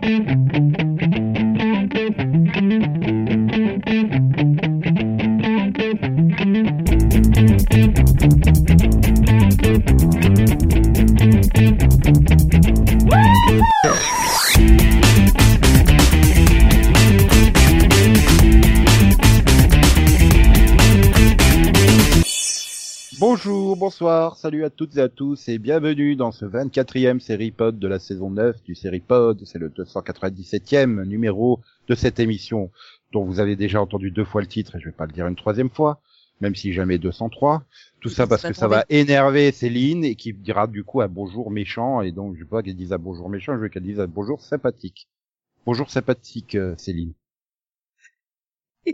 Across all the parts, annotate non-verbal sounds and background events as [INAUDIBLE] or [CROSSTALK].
Thank you. Salut à toutes et à tous et bienvenue dans ce 24e série pod de la saison 9 du série pod. C'est le 297e numéro de cette émission dont vous avez déjà entendu deux fois le titre et je vais pas le dire une troisième fois, même si jamais 203. Tout ça parce que ça va énerver Céline et qui dira du coup un bonjour méchant et donc je veux pas qu'elle dise un bonjour méchant, je veux qu'elle dise un bonjour sympathique. Bonjour sympathique euh, Céline. [LAUGHS]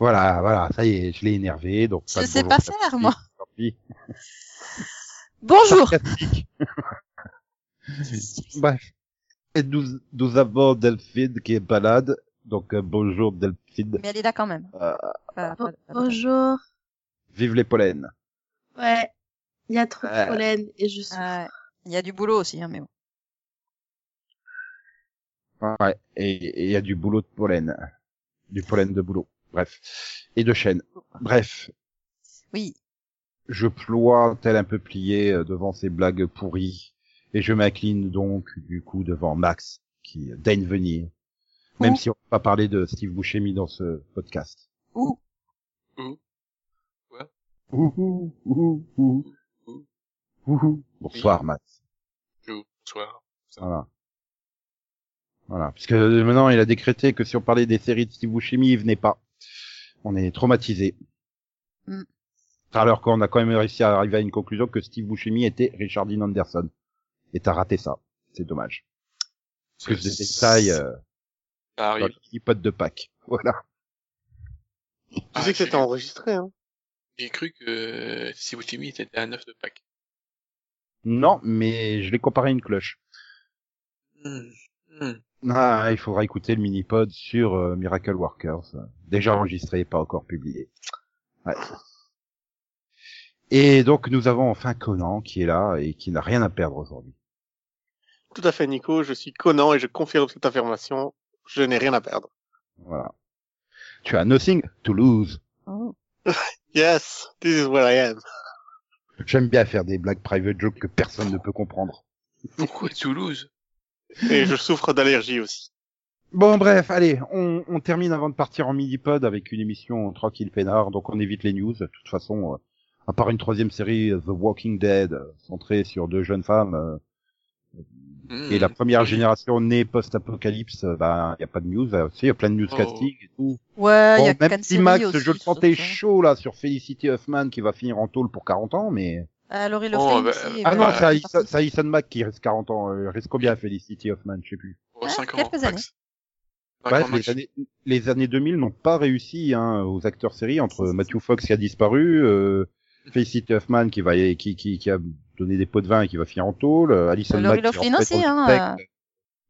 Voilà, voilà, ça y est, je l'ai énervé, donc. Je sais pas faire, moi. Bonjour. [LAUGHS] Bref. Et nous, nous avons Delphine qui est balade, donc euh, bonjour Delphine. Mais elle est là quand même. Euh, pas- Bonjour. vive les pollens. Ouais. Il y a trop de Ouais. pollen et je suis. Ouais. Il y a du boulot aussi, hein, mais bon. Ouais, et et il y a du boulot de pollen. Du pollen de boulot. Bref. Et de chêne. Bref. Oui. Je ploie tel un peu plié euh, devant ces blagues pourries. Et je m'incline donc, du coup, devant Max, qui daigne venir. Même Ouh. si on va pas parler de Steve Buscemi dans ce podcast. Ouh. Ouhou, ouhou, ouhou. Ouhou. Bonsoir, Max. Bonsoir. Voilà. Voilà. Puisque euh, maintenant, il a décrété que si on parlait des séries de Steve Buscemi, il venait pas. On est traumatisé. Mm. Alors qu'on a quand même réussi à arriver à une conclusion que Steve Buscemi était Richard Dean Anderson. Et t'as raté ça. C'est dommage. Plus de détails euh, Ça arrive. pote de Pâques. [LAUGHS] Voilà. Tu Ah, sais que j'ai- c'était enregistré, hein J'ai cru que si Timmy était à 9 de Pâques. Non, mais je l'ai comparé à une cloche. Hmm. Hmm. Ah, il faudra écouter le mini-pod sur euh, Miracle Workers. Déjà enregistré, pas encore publié. Ouais. Et donc nous avons enfin Conan qui est là et qui n'a rien à perdre aujourd'hui. Tout à fait, Nico. Je suis Conan et je confirme cette affirmation. Je n'ai rien à perdre. Voilà. Tu as nothing to lose. Oh. [LAUGHS] Yes, this is where I am. J'aime bien faire des blagues private jokes que personne ne peut comprendre. Pourquoi [LAUGHS] Toulouse Et je souffre d'allergie aussi. Bon bref, allez, on, on termine avant de partir en mini-pod avec une émission tranquille peinard, donc on évite les news. De toute façon, euh, à part une troisième série, euh, The Walking Dead, euh, centrée sur deux jeunes femmes, euh, Hmm. et la première génération née post-apocalypse, bah y a pas de news. Euh, si, y a plein de news Oh. casting et tout. Ouais, il Bon, y a même si Max, aussi, je le sentais surtout. chaud là sur Felicity Huffman qui va finir en tôle pour 40 ans, mais Ah, Laurie Oh, bah, aussi. ah ouais, non, bah, c'est c'est Alison Mack qui reste 40 ans. Euh, reste combien Felicity Huffman, je sais plus. Oh, Ah, 5 ans. quelques les années, les années 2000 n'ont pas réussi hein, aux acteurs séries entre Matthew Fox qui a disparu, euh, Felicity Huffman qui va qui, qui, qui a donné des pots de vin et qui va finir en tôle, euh, Alison Mack qui aussi, dans le hein, spectre.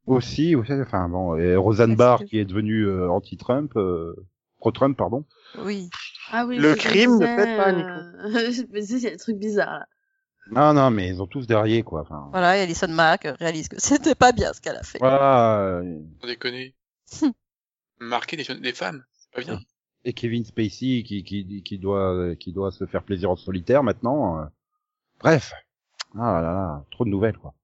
aussi, aussi, enfin bon, et Roseanne Barr qui est devenue euh, anti-Trump, euh, pro-Trump pardon. Oui. Ah oui. Le crime ne fait pas, euh, [LAUGHS] Mais c'est, il y a des trucs bizarres, là. Non non, mais ils ont tous derrière quoi. Enfin, Voilà, et Alison Mack réalise que [LAUGHS] c'était pas bien ce qu'elle a fait. voilà. euh, Sans déconner. [LAUGHS] Marquer des, jeunes- des femmes, c'est pas bien. Et Kevin Spacey qui, qui, qui doit qui doit se faire plaisir en solitaire maintenant. euh. Bref, ah là là, trop de nouvelles quoi.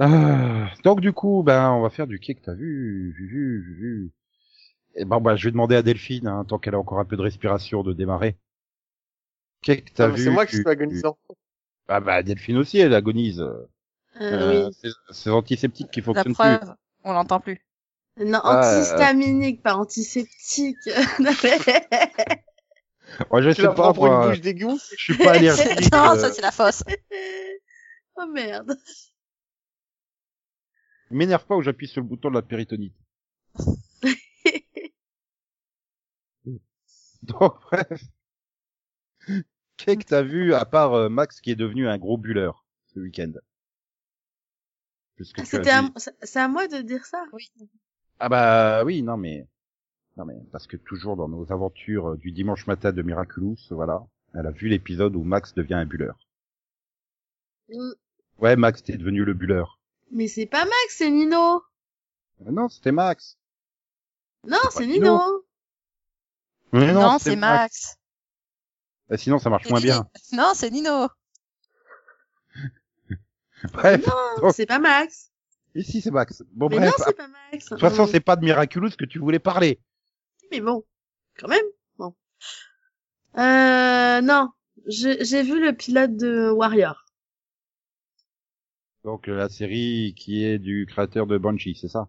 Ah, donc du coup, ben on va faire du kick. T'as vu, vu, vu, vu, vu. Et ben, bah, je vais demander à Delphine, hein, tant qu'elle a encore un peu de respiration, de démarrer. Qu'est-ce que t'as mais vu c'est moi qui tu- suis agonisant. Ah bah Delphine aussi, elle agonise. Euh, Euh, oui. c'est- C'est antiseptique qui La fonctionne plus. preuve, on l'entend plus. Non, Ah, antihistaminique, pas antiseptique. [LAUGHS] Ouais, je Tu sais la pas, prends pour une moi, bouche d'égout je suis pas [LAUGHS] allergique. non, euh, ça c'est la fosse. oh merde. M'énerve pas où j'appuie sur le bouton de la péritonite. [LAUGHS] Donc, bref. Qu'est-ce que t'as vu, à part euh, Max qui est devenu un gros bulleur ce week-end? C'était à, c'est- c'est à moi de dire ça? Oui. Ah bah oui, non mais... Non mais, parce que toujours dans nos aventures euh, du dimanche matin de Miraculous, voilà, elle a vu l'épisode où Max devient un bulleur. Mm. Ouais, Max, t'es devenu le bulleur. Mais c'est pas Max, c'est Nino. Euh, Non, c'était Max. Non, c'est Nino. Nino. Mais Non, c'est Max. Euh, sinon, ça marche moins bien. [LAUGHS] Non, c'est Nino. [LAUGHS] Bref. Non, donc- c'est pas Max. Ici, c'est Max. Bon, Mais bref. non, c'est pas Max. De toute façon, c'est pas de Miraculous que tu voulais parler. Mais bon, quand même. Bon. Euh, non. Je- J'ai vu le pilote de Warrior. Donc, euh, la série qui est du créateur de Banshee, c'est ça?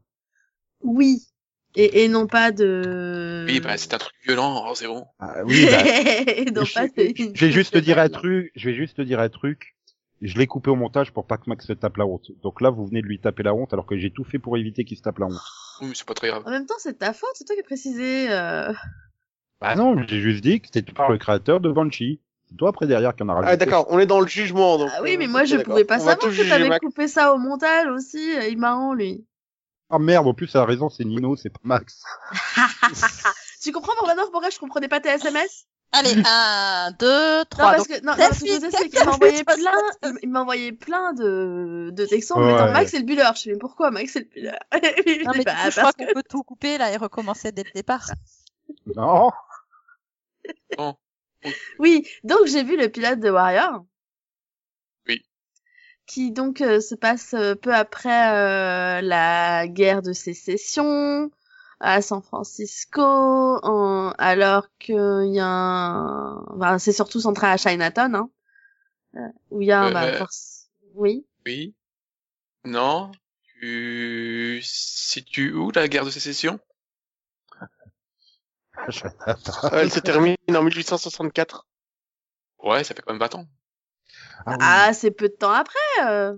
Oui. Et, et non pas de... Oui, bah, c'est un truc violent, alors c'est bon. Ah, oui, bah, [LAUGHS] Et non je, pas de- je vais juste te dire un truc, je vais juste te dire un truc. Je l'ai coupé au montage pour pas que Max se tape la honte. Donc là, vous venez de lui taper la honte alors que j'ai tout fait pour éviter qu'il se tape la honte. Oui, mais c'est pas très grave. En même temps, c'est ta faute, c'est toi qui as précisé. Euh... Bah non, j'ai juste dit que c'était par le créateur de Banshee. C'est toi après derrière qui en a rajouté. Ah, d'accord, on est dans le jugement, donc. Ah oui, euh, mais moi ok, je pouvais pas On savoir que t'avais Max. coupé ça au montage aussi. Il est marrant lui. Ah merde, en plus, elle a raison, c'est Nino, c'est pas Max. [LAUGHS] [LAUGHS] tu comprends pour maintenant pourquoi je comprenais pas tes SMS Allez, un, deux, Non, trois. parce Donc, que, non, non, parce que je c'est qu'il Delphine, m'a envoyé [LAUGHS] plein, il m'a envoyé plein de, de textos en Ouais. mettant Max c'est le buller. Je sais mais pourquoi Max c'est le buller? [LAUGHS] Non, mais Bah, coup, je crois parce qu'on que- peut tout couper là et recommencer dès le départ. Non. Oui, donc j'ai vu le pilote de Warrior. Oui. Qui donc euh, se passe euh, peu après euh, la guerre de sécession à San Francisco, en- alors qu'il y a un... enfin, c'est surtout centré à Chinatown, hein, euh, où il y a un... Euh, bah, euh. force- Oui. Oui. Non. Tu situes où la guerre de sécession? [LAUGHS] Elle se termine en 1864. Ouais, ça fait quand même 20 ans. Ah oui. Ah, c'est peu de temps après. Euh,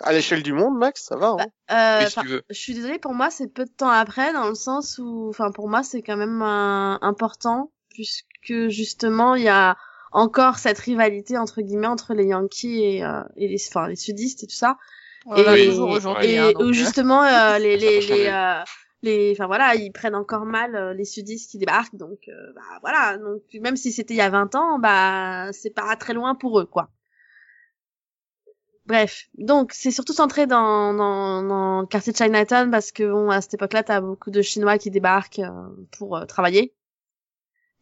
À l'échelle du monde, Max, ça va, hein. euh, si tu veux. je suis désolée, pour moi, c'est peu de temps après, dans le sens où, enfin, pour moi, c'est quand même euh, important, puisque justement, il y a encore cette rivalité entre guillemets entre les Yankees et, euh, et les, enfin, les sudistes et tout ça, On en a Oui. toujours aujourd'hui. et hein, donc, où euh, justement euh, [LAUGHS] les les les, euh, les, enfin voilà, ils prennent encore mal euh, les sudistes qui débarquent, donc euh, bah voilà, donc même si c'était il y a 20 ans, bah c'est pas très loin pour eux, quoi. Bref, donc c'est surtout centré dans, dans, le quartier de Chinatown parce que bon à cette époque-là t'as beaucoup de Chinois qui débarquent euh, pour euh, travailler.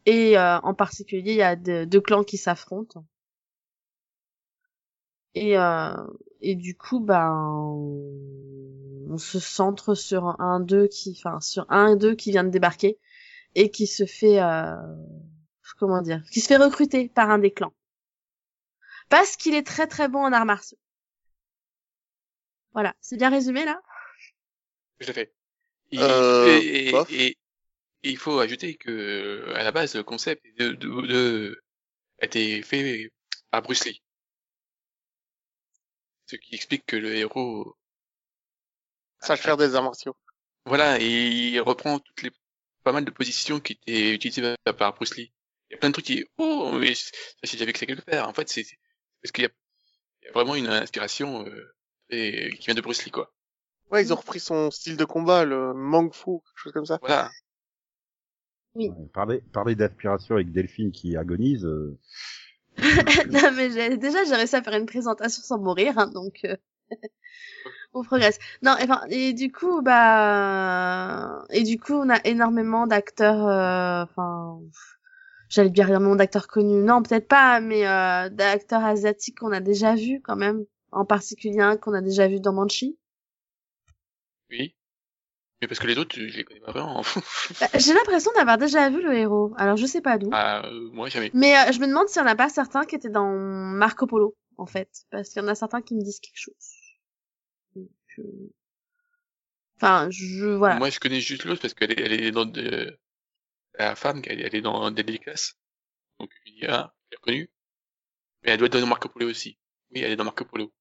Et euh, en particulier il y a de- deux clans qui s'affrontent. Et et du coup ben on se centre sur un d'eux qui enfin sur un d'eux qui vient de débarquer et qui se fait comment dire qui se fait recruter par un des clans. Parce qu'il est très très bon en arts martiaux voilà c'est bien résumé là? Tout à fait. Et, Euh, et- et- et- et il faut ajouter que, à la base, le concept de, de, de- a été fait par Bruce Lee. Ce qui explique que le héros, Sache faire des arts martiaux. voilà, et il reprend toutes les, pas mal de positions qui étaient utilisées par Bruce Lee. Il y a plein de trucs qui, oh, mais ça j'ai déjà vu que c'est quelque part. En fait, c'est, c'est parce qu'il y a, il y a vraiment une inspiration, euh, et, qui vient de Bruce Lee, quoi. Ouais, ils ont repris son style de combat, le Mang Fu, quelque chose comme ça. Voilà. Ouais, Parler, parler d'aspiration avec Delphine qui agonise. euh, [LAUGHS] non mais j'ai- déjà j'ai réussi à faire une présentation sans mourir hein, donc euh, [LAUGHS] on progresse non et, enfin, et du coup bah et du coup on a énormément d'acteurs euh, enfin j'allais dire énormément d'acteurs connus non peut-être pas mais euh, d'acteurs asiatiques qu'on a déjà vus quand même en particulier un qu'on a déjà vu dans Manchi Oui. Mais parce que les autres, je les connais pas vraiment. [LAUGHS] Bah, j'ai l'impression d'avoir déjà vu le héros alors je sais pas d'où ah, euh, moi, jamais. mais euh, je me demande s'il y en a pas certains qui étaient dans Marco Polo en fait parce qu'il y en a certains qui me disent quelque chose Donc, euh, enfin je voilà Moi, je connais juste l'autre parce qu'elle est, elle est dans de... la femme, elle, elle est dans des classes. Donc, dis, ah, je l'ai reconnue. Mais elle doit être dans Marco Polo aussi. Oui, elle est dans Marco Polo.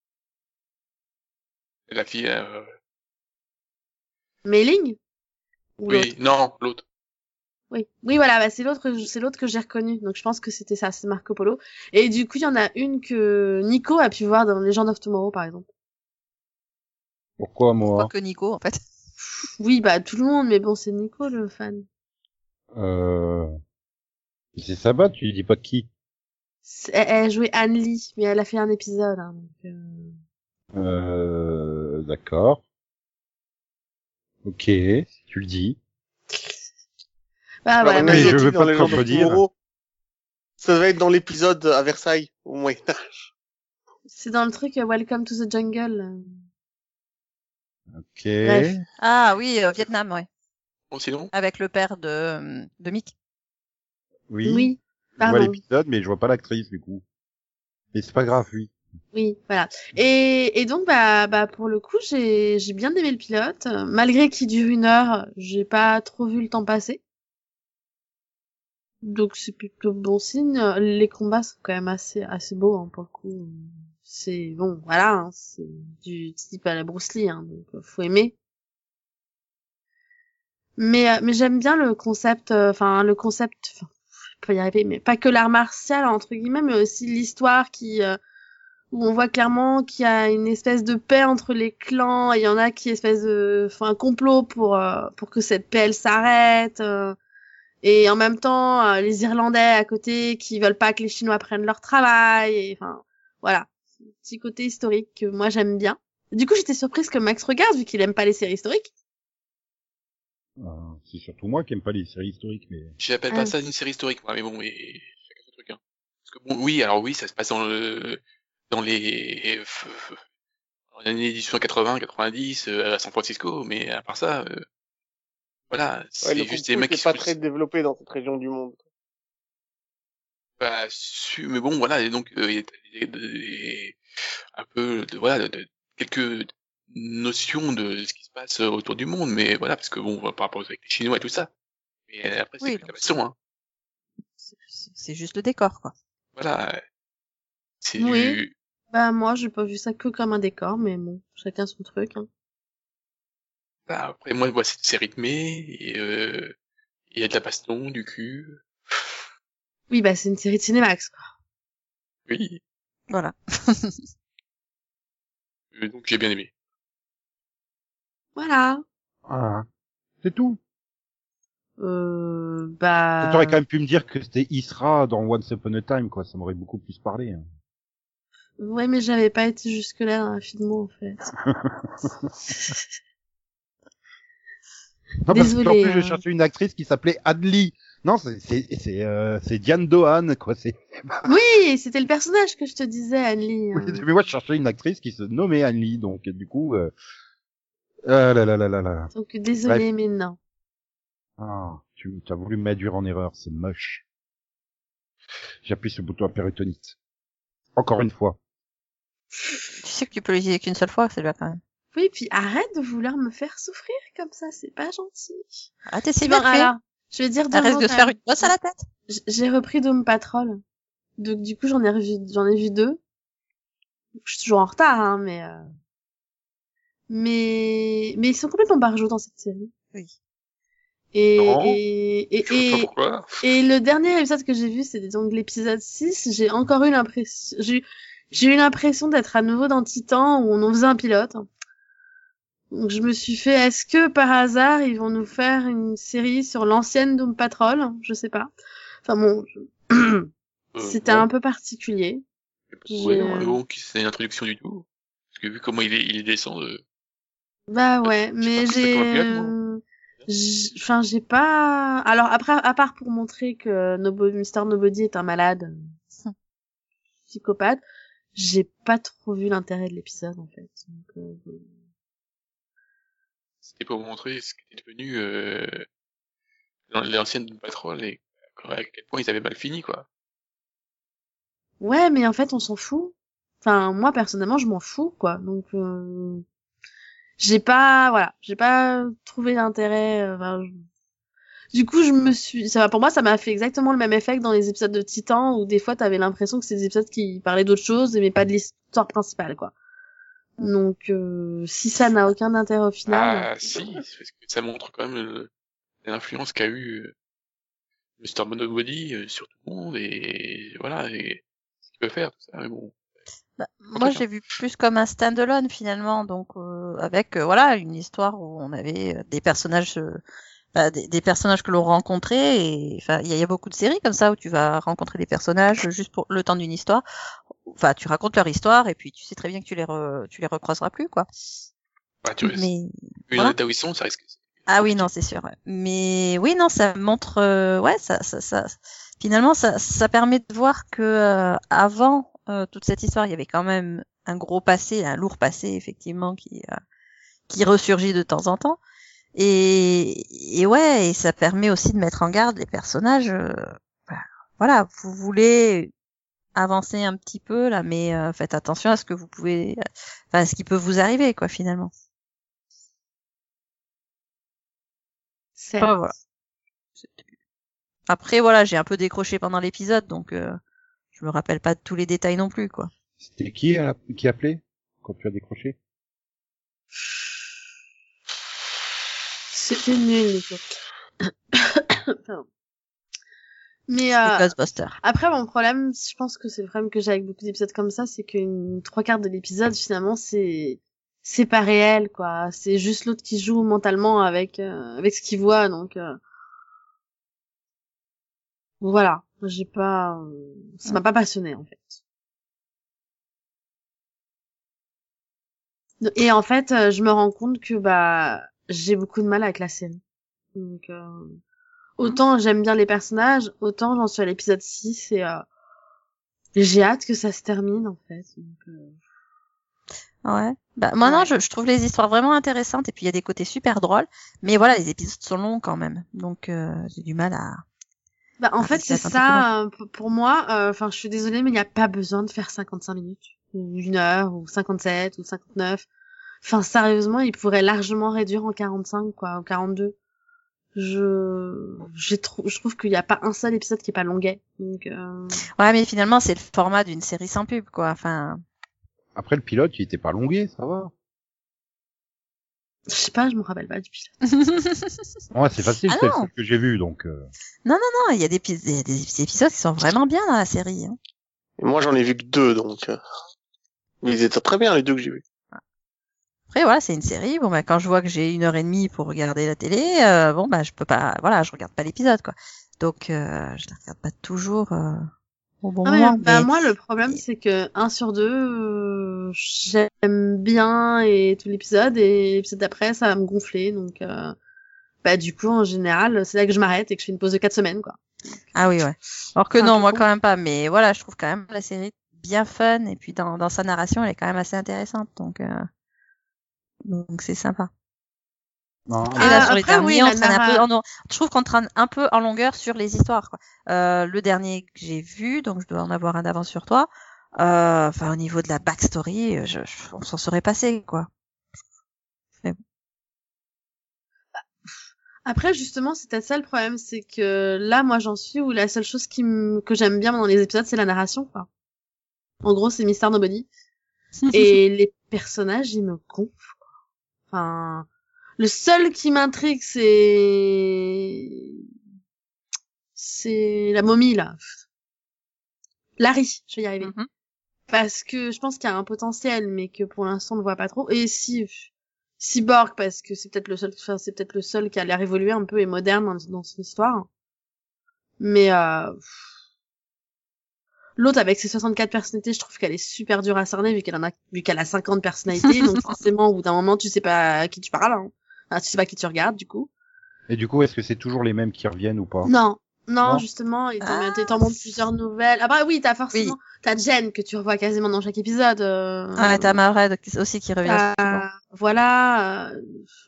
La fille, euh... Mailing Ou oui, non, l'autre. Oui, oui, voilà, bah, c'est l'autre, c'est l'autre que j'ai reconnu. Donc je pense que c'était ça, c'est Marco Polo. Et du coup, il y en a une que Nico a pu voir dans Legend of Tomorrow, par exemple. Pourquoi Pas moi que Nico, en fait. [LAUGHS] Oui, bah tout le monde, mais bon, c'est Nico le fan. euh... C'est Sabat, tu dis pas qui? Elle, elle jouait Anne Lee, mais elle a fait un épisode. Hein, donc, euh, Euh, d'accord. Ok, si tu le dis. Bah voilà, mais je veux pas de contredire. Ça va être dans l'épisode à Versailles, au Moyen-Âge. c'est dans le truc euh, Welcome to the Jungle. Ok. Bref. Ah oui, euh, Vietnam, ouais. Bon, sinon, Avec le père de, de Mick. Oui. Oui, Je vois l'épisode, mais je vois pas l'actrice du coup. Mais c'est pas grave, oui. Oui, voilà. Et, et donc, bah, bah, pour le coup, j'ai, bien aimé le pilote. Malgré qu'il dure une heure, j'ai pas trop vu le temps passer. Donc, c'est plutôt bon signe. Les combats sont quand même assez, assez beaux, hein, pour le coup. C'est, bon, voilà, hein, c'est du type à la Bruce Lee, hein, donc euh, faut aimer. Mais, euh, mais j'aime bien le concept, euh, enfin, le concept, enfin, je peux y arriver, mais pas que l'art martial, entre guillemets, mais aussi l'histoire qui, euh, où on voit clairement qu'il y a une espèce de paix entre les clans et il y en a qui espèce de enfin un complot pour euh, pour que cette paix elle s'arrête euh, et en même temps euh, les Irlandais à côté qui veulent pas que les Chinois prennent leur travail et enfin voilà un petit côté historique que moi j'aime bien du coup j'étais surprise que Max regarde vu qu'il aime pas les séries historiques Euh, c'est surtout moi qui aime pas les séries historiques, mais j'appelle Ah. pas ça une série historique, moi, mais bon, mais chacun son truc, hein. Parce que bon, oui, alors oui, ça se passe dans le, dans les, dans les années 1880, 90, euh, à San Francisco, mais à part ça, euh, voilà, Ouais, c'est le juste des mecs qui pas très développé dans cette région du monde. Bah, su- mais bon, voilà, et donc euh, il y a un peu de voilà, de, de- quelques notions de ce qui se passe autour du monde, mais voilà, parce que bon, par rapport avec les Chinois et tout ça. Mais euh, après, c'est Oui, la passion, hein. C'est juste le décor, quoi. Voilà, c'est Oui. du, bah moi j'ai pas vu ça que comme un décor mais bon chacun son truc hein. bah, après moi, moi, c'est rythmé et euh, il y a de la baston, du cul, oui bah c'est une série de Cinemax quoi oui, Voilà. [LAUGHS] Euh, donc j'ai bien aimé. voilà ah, c'est tout. euh, bah T'aurais quand même pu me dire que c'était Isra dans Once Upon a Time, quoi. Ça m'aurait beaucoup plus parlé. hein. Ouais, mais j'avais pas été jusque-là dans la filmo, en fait. Non, parce Désolée, qu'en plus, hein. je cherchais une actrice qui s'appelait Adli. Non, c'est c'est euh, Diane Dohan, quoi. C'est. [LAUGHS] Oui, c'était le personnage que je te disais, Anne-Lee. Oui, hein. mais moi, je cherchais une actrice qui se nommait Anne-Lee, donc du coup. Euh... Ah là là là là là. Donc, désolé, mais non. Ah, tu as voulu m'induire en erreur, c'est moche. J'appuie sur le bouton à péritonite. Encore une fois. Tu sais que tu peux l'utiliser qu'une seule fois, celui-là, quand même. Oui, puis arrête de vouloir me faire souffrir comme ça, c'est pas gentil. Ah, t'es si bien fait. alors, je vais dire deux Arrête de quand faire une bosse à la tête. J'ai repris Doom Patrol. Donc, du coup, j'en ai revu, j'en ai vu deux. Je suis toujours en retard, hein, mais, euh... mais, mais ils sont complètement barjots dans cette série. Oui. Et, Non. et, et, et, pourquoi. Et le dernier épisode que j'ai vu, c'était donc l'épisode 6. J'ai encore eu l'impression, j'ai eu- j'ai eu l'impression d'être à nouveau dans Titan où on en faisait un pilote. Donc je me suis fait, est-ce que par hasard ils vont nous faire une série sur l'ancienne Doom Patrol? Je sais pas. Enfin bon, je- Euh, [CLEARS THROAT] c'était un peu particulier. Ouais, j'ai- bon, c'est une introduction du tout? Parce que vu comment il, est, il descend de... Bah ouais, mais j'ai, euh, j'- enfin j'ai pas. Alors après, à part pour montrer que Nobo... Mr Nobody est un malade, Hmm. psychopathe, j'ai pas trop vu l'intérêt de l'épisode en fait. Donc, euh, C'était pour montrer ce qu'était devenu euh, l'ancienne Patrol et à quel point ils avaient mal fini, quoi. Ouais, mais en fait on s'en fout. Enfin moi personnellement je m'en fous quoi. Donc euh, j'ai pas, voilà, j'ai pas trouvé d'intérêt. euh, enfin, je- Du coup, je me suis, ça, pour moi, ça m'a fait exactement le même effet que dans les épisodes de Titan, où des fois, t'avais l'impression que c'était des épisodes qui parlaient d'autre chose, mais pas de l'histoire principale, quoi. Donc, euh, si ça n'a aucun intérêt au final. Ah, si, c'est parce que ça montre quand même l'influence qu'a eu euh, Mr. Monobody euh, sur tout le monde et voilà, et ce qu'il peut faire, tout ça, mais bon. Bah, moi, j'ai vu plus comme un stand-alone finalement, donc euh, avec euh, voilà une histoire où on avait des personnages, euh, bah, des, des personnages que l'on rencontrait. Il y, a- il y a beaucoup de séries comme ça où tu vas rencontrer des personnages juste pour le temps d'une histoire. enfin, tu racontes leur histoire et puis tu sais très bien que tu les re... tu les recroiseras plus, quoi. Bah, tu Mais voilà. où ils sont, ça risque. ah oui, non, c'est sûr. ouais. Mais oui, non, ça montre, euh, ouais, ça, ça, ça, finalement, ça, ça permet de voir que euh, avant euh, toute cette histoire, il y avait quand même un gros passé, un lourd passé, effectivement, qui euh, qui ressurgit de temps en temps. Et, et ouais, et ça permet aussi de mettre en garde les personnages. euh, bah, voilà, vous voulez avancer un petit peu là, mais euh, faites attention à ce que vous pouvez, enfin, à ce qui peut vous arriver, quoi, finalement. C'est voilà. C'était- Après, voilà, j'ai un peu décroché pendant l'épisode, donc euh, je me rappelle pas de tous les détails non plus, quoi. C'était qui à la- qui appelait quand tu as décroché? C'était nul. Pardon. Mais euh, après, mon problème, je pense que c'est le problème que j'ai avec beaucoup d'épisodes comme ça, c'est qu'une trois quarts de l'épisode, finalement, c'est c'est pas réel, quoi. C'est juste l'autre qui joue mentalement avec euh, avec ce qu'il voit, donc euh, voilà. J'ai pas, ça m'a pas passionné en fait. Et en fait, euh, je me rends compte que bah j'ai beaucoup de mal avec la série. Donc euh, autant j'aime bien les personnages, autant j'en suis à l'épisode 6 et euh, j'ai hâte que ça se termine en fait. Donc, euh, Ouais. Bah, moi, non, je, je trouve les histoires vraiment intéressantes, et puis il y a des côtés super drôles, mais voilà, les épisodes sont longs quand même, donc euh, j'ai du mal à... Bah, en fait, c'est ça, pour moi, euh, enfin, je suis désolée, mais il n'y a pas besoin de faire 55 minutes, ou une heure, ou 57, ou 59. Enfin, sérieusement, ils pourraient largement réduire en 45, quoi, ou 42. Je, j'ai trou- je trouve qu'il n'y a pas un seul épisode qui est pas longuet. Donc, euh... Ouais, mais finalement, c'est le format d'une série sans pub, quoi, enfin... Après le pilote, il était pas longué, ça va. je sais pas, je me rappelle pas du pilote. [LAUGHS] Ouais, c'est facile, Ah c'est non. le que j'ai vu, donc. euh, Non, il y a des, des, des épisodes qui sont vraiment bien dans la série. hein. Et moi, j'en ai vu que deux, donc. euh, Ils étaient très bien, les deux que j'ai vus. Après, voilà, c'est une série. Bon, bah, quand je vois que j'ai une heure et demie pour regarder la télé, euh, bon, bah, je peux pas, voilà, je regarde pas l'épisode, quoi. Donc, euh, je ne regarde pas toujours euh, au bon Ah ouais, moment. bah, mais- moi, le problème, c'est que un sur deux, euh, j'aime bien et tout l'épisode, et l'épisode d'après, ça va me gonfler. Donc, euh, bah, du coup, en général, c'est là que je m'arrête et que je fais une pause de quatre semaines, quoi. Ah oui, ouais. Alors que non, moi quand même pas. Mais voilà, je trouve quand même la série bien fun et puis dans, dans sa narration, elle est quand même assez intéressante. Donc, euh, donc c'est sympa. Non, Et là, Ah, sur les après, oui, derniers, on la traîne un peu, en- je trouve qu'on traîne un peu en longueur sur les histoires. Quoi. Euh, le dernier que j'ai vu, donc je dois en avoir un d'avance sur toi. euh, Enfin, au niveau de la backstory, je, je- on s'en serait passé, quoi. Après, justement, c'est peut-être ça le problème, c'est que là, moi, j'en suis où la seule chose qui me- que j'aime bien dans les épisodes, c'est la narration, quoi. En gros, c'est Mister Nobody. [LAUGHS] Et les personnages, ils me gonflent. Enfin, le seul qui m'intrigue, c'est... C'est la momie, là. Larry, je vais y arriver. Mhm. Parce que je pense qu'il y a un potentiel, mais que pour l'instant, on ne voit pas trop. Et si... Cyborg, parce que c'est peut-être le seul, enfin, c'est peut-être le seul qui a l'air évolué un peu et moderne dans, dans son histoire. Mais, euh... L'autre, avec ses 64 personnalités, je trouve qu'elle est super dure à cerner, vu qu'elle en a, vu qu'elle a 50 personnalités, [LAUGHS] donc forcément, au bout d'un moment, tu sais pas à qui tu parles, hein. Enfin, tu sais pas à qui tu regardes, du coup. Et du coup, est-ce que c'est toujours les mêmes qui reviennent ou pas? Non. Non, Non. justement, et t'en Ah. montres plusieurs nouvelles. Ah bah oui, t'as forcément, t'as Jen que tu revois quasiment dans chaque épisode. Euh... Ah, t'as Marred aussi qui revient. t'as- Voilà. euh,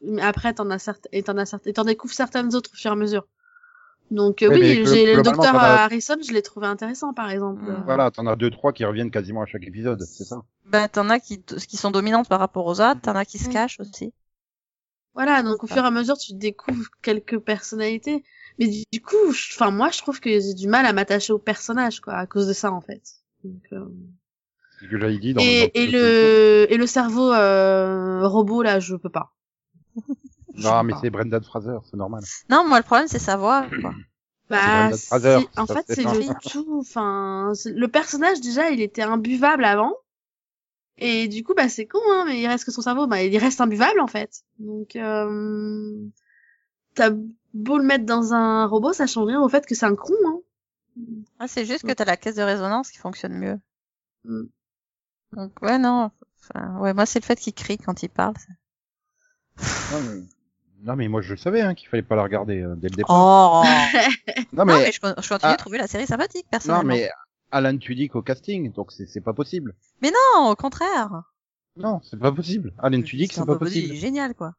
Mais après, t'en as certaines, et t'en as certaines, et t'en découvres certaines autres au fur et à mesure. Donc euh, oui, le docteur as- Harrison, je l'ai trouvé intéressant, par exemple. Mm. Voilà, t'en as deux, trois qui reviennent quasiment à chaque épisode, c'est ça Ben, t'en as qui, qui sont dominantes par rapport aux autres, t'en as qui se cachent aussi. Voilà, donc au fur et à mesure, tu découvres quelques personnalités. Mais du, du coup, je- enfin moi, je trouve que j'ai du mal à m'attacher au personnage, quoi, à cause de ça, en fait. Donc, euh, C'est ce que dit dans et, dans- et le et le cerveau euh, robot là, je peux pas. [LAUGHS] Non, mais c'est Brendan Fraser, c'est normal. Non, moi, le problème, c'est sa voix, quoi. [CLEARS THROAT] Bah, Brendan Fraser, c'est- en fait, c'est le tout. Enfin, le personnage déjà, il était imbuvable avant. Et du coup, bah c'est con, hein, mais il reste que son cerveau, bah il reste imbuvable en fait. Donc, euh, t'as beau le mettre dans un robot, ça change rien au fait que c'est un con. Hein. Ah, c'est juste que t'as la caisse de résonance qui fonctionne mieux. Mm. Donc ouais non, enfin, ouais moi c'est le fait qu'il crie quand il parle. Non mais, non, mais moi je le savais hein, qu'il fallait pas la regarder euh, dès le départ. Oh non [LAUGHS] Non, mais, mais je, je continue Ah. de trouver la série sympathique non personnellement. mais Alan Tudyk au casting, donc c'est pas possible. Non, au contraire. Non, c'est pas possible. Alan Tudyk, c'est un pas peu- possible. Il est génial quoi.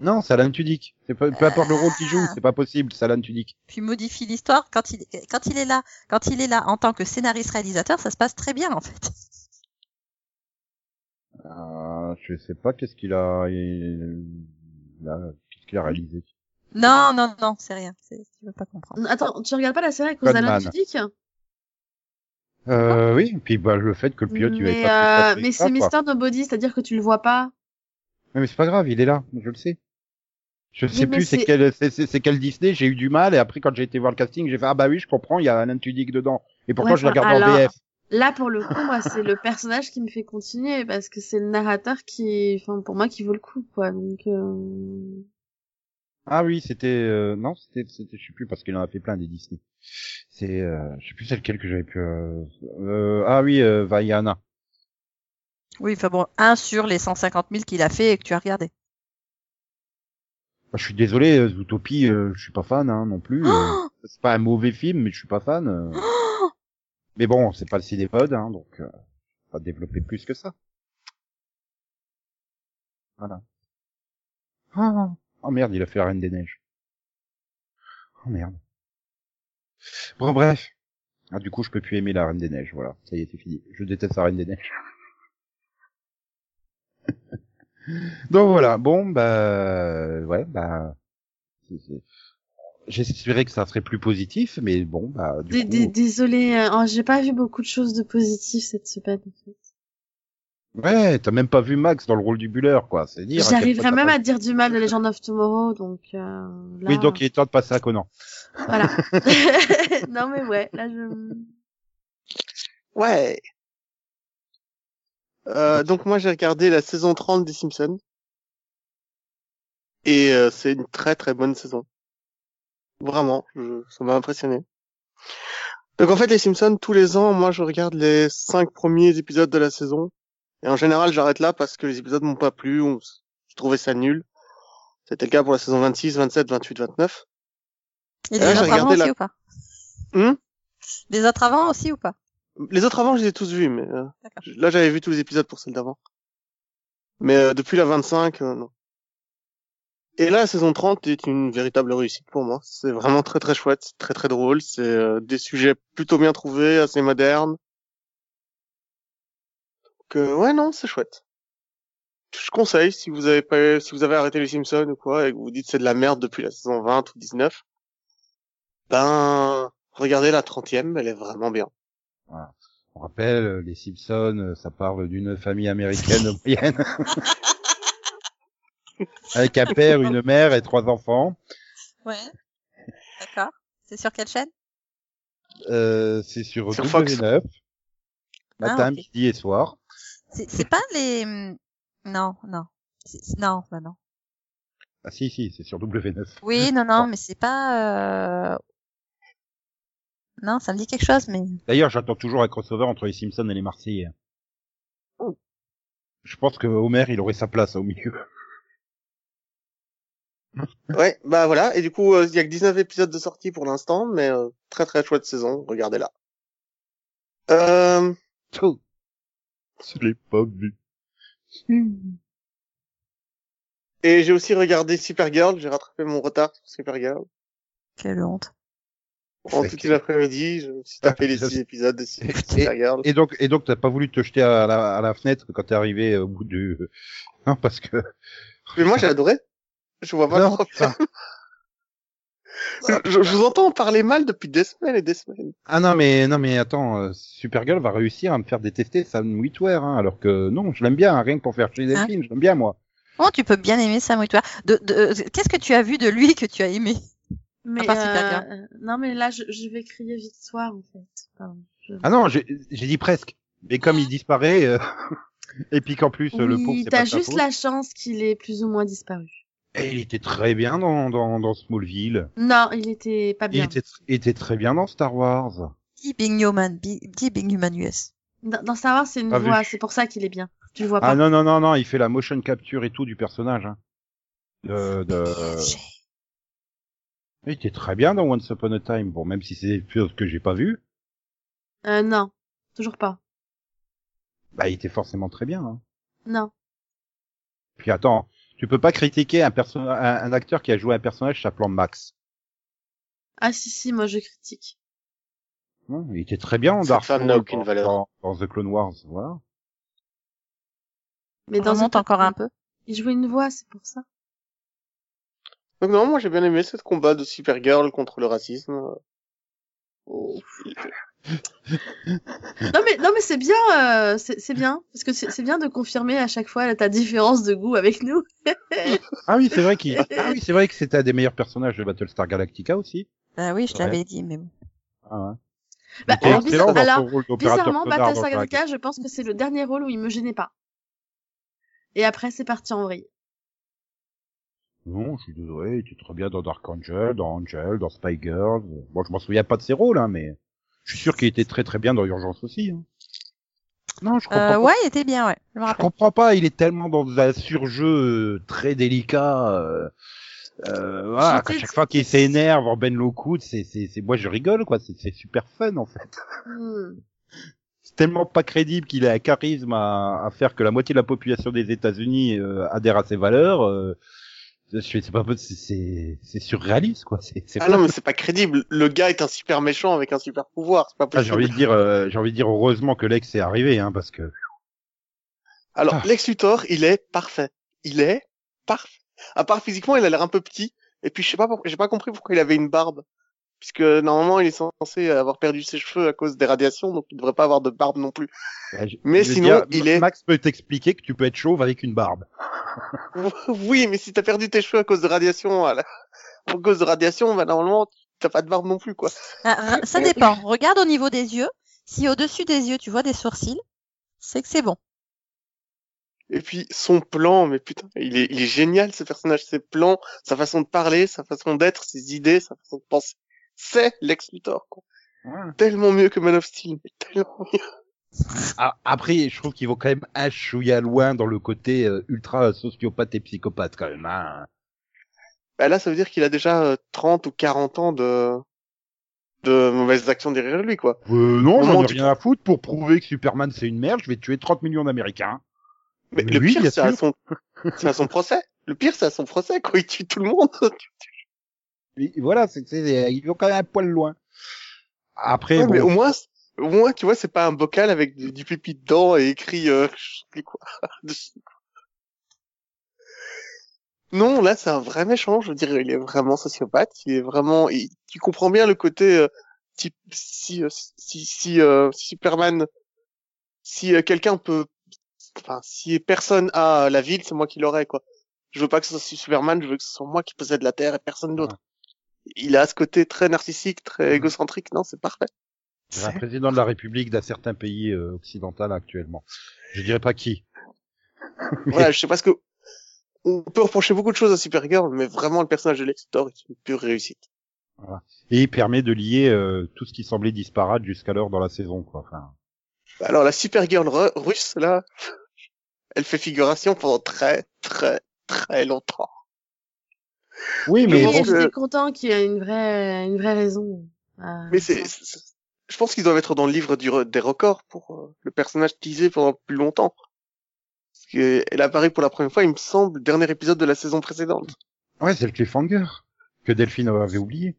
Non, c'est Alan Tudyk. C'est pas, peu importe le rôle qu'il joue, Ah. c'est pas possible, c'est Alan Tudyk. Puis modifie l'histoire quand il quand il est là, quand il est là en tant que scénariste réalisateur, ça se passe très bien en fait. Euh, je sais pas qu'est-ce qu'il a, il- qu'il a réalisé. Non non non, c'est rien. Tu veux pas comprendre. Attends, tu regardes pas la série à cause. Tudyk Euh, oui, et puis bah le fait que le pilote il avait Mais, pas euh, mais c'est. Mr. Nobody, c'est-à-dire que tu le vois pas. Mais c'est pas grave, il est là, je le sais. Je sais plus c'est quel c'est quel Disney, j'ai eu du mal et après quand j'ai été voir le casting, j'ai fait ah bah oui, je comprends, il y a Alan Tudyk dedans. Et pourquoi Ouais, je l'ai enfin, regardé en VF Là, pour le coup, moi, c'est le personnage qui me fait continuer parce que c'est le narrateur qui, enfin, pour moi, qui vaut le coup, quoi. Donc, euh... Ah oui, c'était euh, non, c'était c'était je sais plus parce qu'il en a fait plein des Disney. C'est euh, je sais plus c'est lequel que j'avais pu euh, euh, ah oui, euh, Vaiana. Oui, enfin bon, un sur les 150 000 qu'il a fait et que tu as regardé. Bah, je suis désolé, euh, Zootopie, euh, je suis pas fan hein, non plus. euh. [GASPS] c'est pas un mauvais film, mais je suis pas fan. euh. [GASPS] mais bon, c'est pas le cinépod, hein, donc euh, pas développer plus que ça. Voilà. Ah, oh merde, il a fait la Reine des Neiges. Oh merde. Bon bref. Ah du coup, je peux plus aimer la Reine des Neiges. Voilà, ça y est, c'est fini. Je déteste la Reine des Neiges. [LAUGHS] Donc voilà, bon bah ouais bah j'espérais que ça serait plus positif, mais bon bah du coup, désolé, euh, oh, j'ai pas vu beaucoup de choses de positives cette semaine. En fait. Ouais, t'as même pas vu Max dans le rôle du bulleur quoi, c'est dire. à quel J'arriverai point t'as même à dire du mal de Legend of Tomorrow, donc euh, là, Oui, donc il est temps de passer à Conan. voilà. [LAUGHS] [LAUGHS] non mais ouais, là je. Ouais. Euh, donc moi j'ai regardé la saison 30 des Simpsons. Et euh, c'est une très très bonne saison. Vraiment, je- ça m'a impressionné. Donc en fait les Simpsons, tous les ans, moi je regarde les cinq premiers épisodes de la saison. Et en général j'arrête là parce que les épisodes m'ont pas plu, ou je trouvais ça nul. C'était le cas pour la saison 26, 27, 28, 29. Et Ah, les j'ai autres avant aussi ou pas? Les autres avant aussi ou pas? Les autres avant, je les ai tous vus, mais euh, là j'avais vu tous les épisodes pour celle d'avant. Mais euh, depuis la 25, euh, non. Et là, la saison 30 est une véritable réussite pour moi. C'est vraiment très très chouette, très très drôle. C'est euh, des sujets plutôt bien trouvés, assez modernes. Donc euh, ouais, non, c'est chouette. Je conseille si vous avez pas, si vous avez arrêté les Simpsons ou quoi et que vous vous dites c'est de la merde depuis la saison 20 ou 19, ben regardez la 30e, elle est vraiment bien. On rappelle, euh, les Simpsons, euh, ça parle d'une famille américaine moyenne. [LAUGHS] Avec un père, une mère et trois enfants. Ouais. D'accord. C'est sur quelle chaîne? Euh, c'est sur, Sur Fox. W9. Matin, Ah, midi et soir. C'est c'est pas les non non non bah non. Ah si, si, c'est sur W9. Oui [LAUGHS] non non mais c'est pas euh... non ça me dit quelque chose mais D'ailleurs, j'attends toujours un crossover entre les Simpsons et les Marseillais. Oh. Je pense que Homer, il aurait sa place au milieu. [LAUGHS] Ouais, bah voilà. Et du coup, euh, il y a que 19 épisodes de sortie pour l'instant, mais euh, très très chouette saison. Regardez-la. Euh. Je l'ai pas vu. et j'ai aussi regardé Supergirl. J'ai rattrapé mon retard sur Supergirl. quelle honte. En toute l'après-midi, je me suis tapé les Ça, six épisodes de Et- Supergirl. Et donc, et donc, t'as pas voulu te jeter à la, à la fenêtre quand t'es arrivé au bout du, [LAUGHS] non, parce que, Mais moi, j'ai adoré. Je vois pas Non, le problème. Je, je vous entends parler mal depuis des semaines et des semaines. ah non, mais, non, mais attends, euh, Supergirl va réussir à me faire détester Sam Witwer, hein, alors que non, je l'aime bien, hein, rien que pour faire chier des Hein films, je l'aime bien, moi. Oh tu peux bien aimer Sam Witwer. De, de qu'est-ce que tu as vu de lui que tu as aimé? Mais euh, non mais là je, je vais crier victoire en fait. Je- Ah non, j'ai j'ai dit presque. Mais comme il disparaît, euh, [LAUGHS] et puis qu'en plus, euh, le pauvre, oui, c'est t'as pas sa juste la chance qu'il ait plus ou moins disparu. Et il était très bien dans, dans, dans Smallville. Non, il était pas Il bien. était, il était très bien dans Star Wars. Dis Being Human, dis Human US. Dans, dans Star Wars, c'est une vu. voix, c'est pour ça qu'il est bien. Tu le vois pas. Ah non, non, non, non, il fait la motion capture et tout du personnage. Hein. De, de... Il était très bien dans Once Upon a Time, bon, même si c'est des choses que j'ai pas vu, Euh, non, toujours pas. bah, il était forcément très bien. Hein. Non. Puis attends, tu peux pas critiquer un, perso- un, un acteur qui a joué un personnage s'appelant Max. Ah si si, moi je critique. Non, il était très bien en Cette Dark femme Souls, n'a aucune dans, valeur. Dans, dans The Clone Wars, voilà. Mais dans remonte un- encore un peu. Il jouait une voix, c'est pour ça. Donc non, moi j'ai bien aimé ce combat de Supergirl contre le racisme. Oh. [LAUGHS] Non mais non mais c'est bien, euh, c'est c'est bien parce que c'est c'est bien de confirmer à chaque fois ta différence de goût avec nous. [LAUGHS] Ah oui, c'est vrai qu'il, ah oui, c'est vrai que c'était un des meilleurs personnages de Battlestar Galactica aussi. Bah oui, je l'avais dit, mais bon. Ah ouais. Bah, alors, bizarre- alors, Bizarrement, Battlestar Galactica. Galactica, je pense que c'est le dernier rôle où il me gênait pas. Et après, c'est parti en vrille. Non, je suis désolé, il était très bien dans Dark Angel, dans Angel, dans Spy Girls. Bon, je m'en souviens pas de ses rôles, hein, mais je suis sûr qu'il était très très bien dans Urgence aussi. Hein. Non, je comprends Euh, pas. ouais, il était bien, ouais. Je me Je rappelle. comprends pas, il est tellement dans un surjeu euh, très délicat. Euh, euh, voilà, à chaque fois qu'il s'énerve en Ben Lockwood, c'est, c'est, c'est, moi je rigole quoi, c'est, c'est super fun en fait. Hmm. C'est tellement pas crédible qu'il a un charisme à, à faire que la moitié de la population des États-Unis euh, adhère à ses valeurs. C'est pas c'est, surréaliste quoi. C'est, Ah non, mais c'est pas crédible. Le gars est un super méchant avec un super pouvoir. C'est pas Ah, j'ai possible. envie de dire, euh, j'ai envie de dire heureusement que l'ex est arrivé, hein, parce que Alors, Ah. Lex Luthor, il est parfait. Il est parfait. À part physiquement, il a l'air un peu petit. Et puis, je sais pas, j'ai pas compris pourquoi il avait une barbe. Puisque normalement, il est censé avoir perdu ses cheveux à cause des radiations, donc il devrait pas avoir de barbe non plus. je- Mais je sinon, dire, il est- Max peut t'expliquer que tu peux être chauve avec une barbe. [LAUGHS] oui, mais si t'as perdu tes cheveux à cause de radiation, à, la... à cause de radiation, bah normalement, t'as pas de barbe non plus, quoi. Ah, ça dépend. Regarde au niveau des yeux. Si au-dessus des yeux, tu vois des sourcils, c'est que c'est bon. Et puis, son plan, mais putain, il est, il est génial, ce personnage, ses plans, sa façon de parler, sa façon d'être, ses idées, sa façon de penser. C'est Lex Luthor, quoi. Tellement mieux que Man of Steel, mais tellement mieux. Ah, après, je trouve qu'il va quand même un chouïa loin dans le côté euh, ultra sociopathe et psychopathe quand même. Hein. Bah là, ça veut dire qu'il a déjà euh, 30 ou 40 ans de, de mauvaises actions derrière lui, quoi. Euh, non, j'en ai rien à foutre pour prouver que Superman c'est une merde. Je vais tuer 30 millions d'Américains. Mais Mais le pire, c'est à son, [LAUGHS] c'est à son procès. Le pire, c'est à son procès, quoi. Il tue tout le monde. [LAUGHS] Et voilà, c'est, ils vont quand même un poil loin. Après, Ouais, bon, mais au moins, au moins, tu vois, c'est pas un bocal avec du, du pipi dedans et écrit, euh, [LAUGHS] je sais plus quoi. [LAUGHS] Non, là, c'est un vrai méchant. Je veux dire, il est vraiment sociopathe. Il est vraiment, il- tu comprends bien le côté, euh, type, si, euh, si, si, euh, si Superman, si euh, quelqu'un peut, enfin, si personne a la ville, c'est moi qui l'aurai, quoi. Je veux pas que ce soit Superman, je veux que ce soit moi qui possède la Terre et personne d'autre. Il a ce côté très narcissique, très égocentrique. Non, c'est parfait. c'est un président de la République d'un certain pays euh, occidental actuellement. Je dirais pas qui. [LAUGHS] voilà, je sais pas ce que on peut reprocher beaucoup de choses à Supergirl, mais vraiment le personnage de Lex Luthor est une pure réussite. Et il permet de lier euh, tout ce qui semblait disparate jusqu'alors dans la saison, quoi. Enfin, Alors la Supergirl ru- russe là, elle fait figuration pendant très très très longtemps. Oui, Mais que- j'étais content qu'il y ait une vraie, une vraie raison. à- Mais c'est, je pense qu'ils doivent être dans le livre du des records pour euh, le personnage teasé pendant plus longtemps. Parce que elle apparaît pour la première fois, il me semble, dernier épisode de la saison précédente. ouais, c'est le cliffhanger que Delphine avait oublié.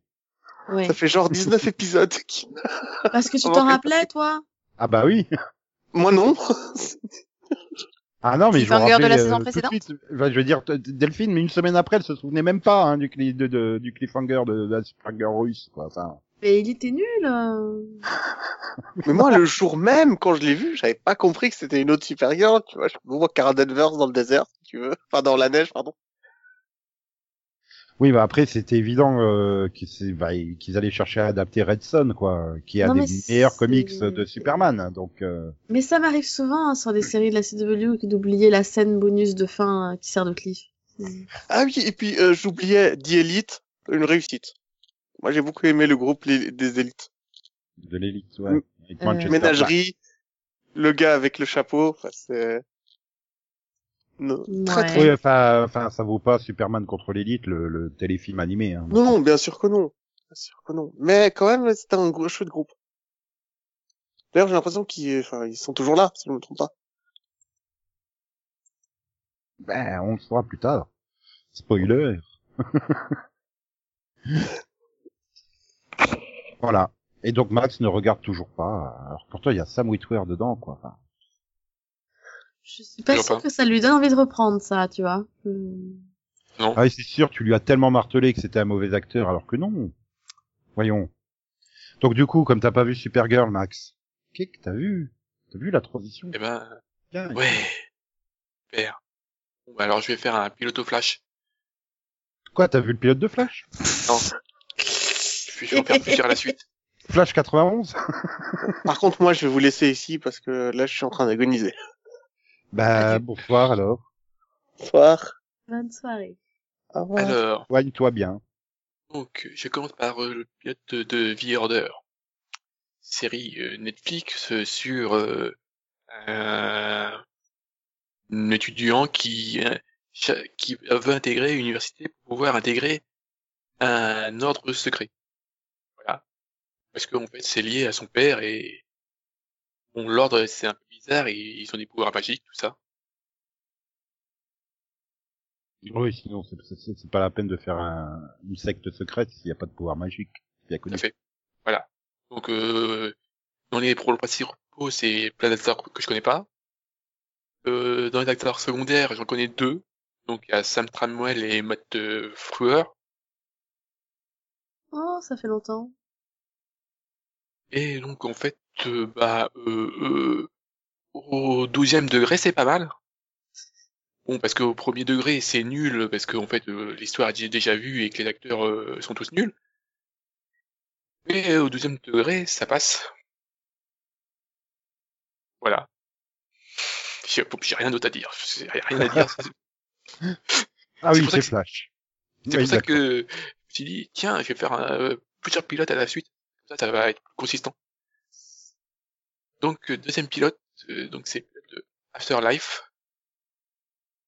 Ouais. Ça fait genre 19 épisodes. [LAUGHS] qui- Parce que tu t'en rappelais, toi? Ah bah oui. Moi non. [LAUGHS] Ah non, mais je me Cliffhanger de la euh, saison tout de précédente suite. Enfin, je veux dire, Delphine, mais une semaine après, elle se souvenait même pas hein, du, cli- de, de- du cliffhanger de, de la Supergirl russe, quoi. Enfin, Mais il était nul. euh. [LAUGHS] Mais moi, le jour même, quand je l'ai vu, j'avais pas compris que c'était une autre Supergirl, tu vois. Je vois Cara Danvers dans le désert, si tu veux. Enfin, dans la neige, pardon. Oui, bah après, c'était évident euh, qu'ils bah, qu'ils allaient chercher à adapter Red Son, quoi, qui a Non, des mais meilleurs comics de Superman. Donc, euh, Mais ça m'arrive souvent hein, sur des séries de la CW que d'oublier la scène bonus de fin euh, qui sert de cliff. Ah oui, et puis, euh, j'oubliais The Elite, une réussite. Moi, j'ai beaucoup aimé le groupe les- des élites. de l'élite, ouais. Mm. Avec Euh, Ménagerie, le gars avec le chapeau, c'est non, très, Ouais. très- Oui, enfin, enfin, ça vaut pas Superman contre l'élite, le, le téléfilm animé. Hein. Non, non, bien sûr que non. Bien sûr que non. Mais quand même, c'était un gros chouette groupe. D'ailleurs, j'ai l'impression qu'ils, enfin, ils sont toujours là, si je ne me trompe pas. Ben, on le saura plus tard. Spoiler. [LAUGHS] voilà. Et donc Max ne regarde toujours pas. Alors pourtant il y a Sam Witwer dedans, quoi. Enfin, Je suis pas sûre pas. que ça lui donne envie de reprendre ça, tu vois. Hmm. Non. Ah, oui, c'est sûr, tu lui as tellement martelé que c'était un mauvais acteur, alors que non. Voyons. Donc du coup, comme t'as pas vu Supergirl, Max, qu'est-ce que t'as vu? T'as vu la transition? Eh ben, Bien. ouais. Super. Bon, bah alors je vais faire un piloto flash. Quoi, t'as vu le pilote de Flash? Non. Je vais en faire plusieurs à la suite. Flash 91 Par contre, moi, je vais vous laisser ici parce que là, je suis en train d'agoniser. Bah, bonsoir alors. Bonsoir. Bonne soirée. Au revoir. Alors, Soigne-toi bien. donc, je commence par euh, le pilote de, de The Order. Série euh, Netflix euh, sur euh, un, un étudiant qui, qui veut intégrer une université pour pouvoir intégrer un ordre secret. Voilà. Parce qu'en fait, c'est lié à son père et bon, l'ordre, c'est un peu bizarre et ils ont des pouvoirs magiques, tout ça. Oui, sinon c'est- pas la peine de faire un, une secte secrète s'il n'y a pas de pouvoir magique. Bien Tout connu. à fait. Voilà. Donc, euh, dans les principaux, c'est plein d'acteurs que je connais pas. Euh, dans les acteurs secondaires, j'en connais deux. Donc, il y a Sam Tramwell et Matt euh, Frewer. Oh, ça fait longtemps. Et donc, en fait, euh, bah, euh, euh, au douzième degré, c'est pas mal. Bon, parce qu'au premier degré, c'est nul, parce qu'en fait, euh, l'histoire est déjà vue et que les acteurs euh, sont tous nuls. Mais euh, au deuxième degré, ça passe. Voilà. J'ai j'ai rien d'autre à dire. J'ai rien à dire. [LAUGHS] C'est Ah C'est oui, pour ça c'est que- Flash. c'est Oui, pour ça que je me suis dit, tiens, je vais faire un, euh, plusieurs pilotes à la suite. Ça, ça va être plus consistant. Donc, euh, deuxième pilote, euh, donc c'est Afterlife.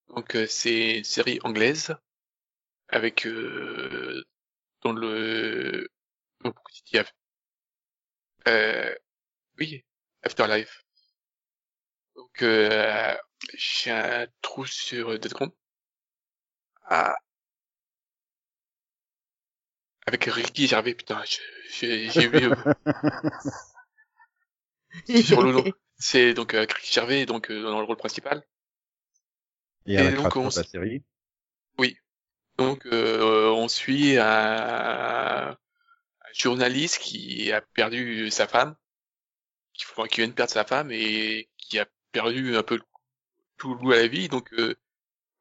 Donc, euh, c'est une série anglaise avec euh, dans le euh, oui Afterlife. Donc, euh, j'ai un trou sur secondes. Ah. Avec Ricky Gervais, putain, j'ai j'ai vu euh, [LAUGHS] sur le nom. C'est donc euh, Ricky Gervais, donc euh, dans le rôle principal. Et à Et la donc, on de la série. Donc euh, on suit un, un journaliste qui a perdu sa femme, qui, enfin, qui vient de perdre sa femme et qui a perdu un peu tout le goût à la vie. Donc euh,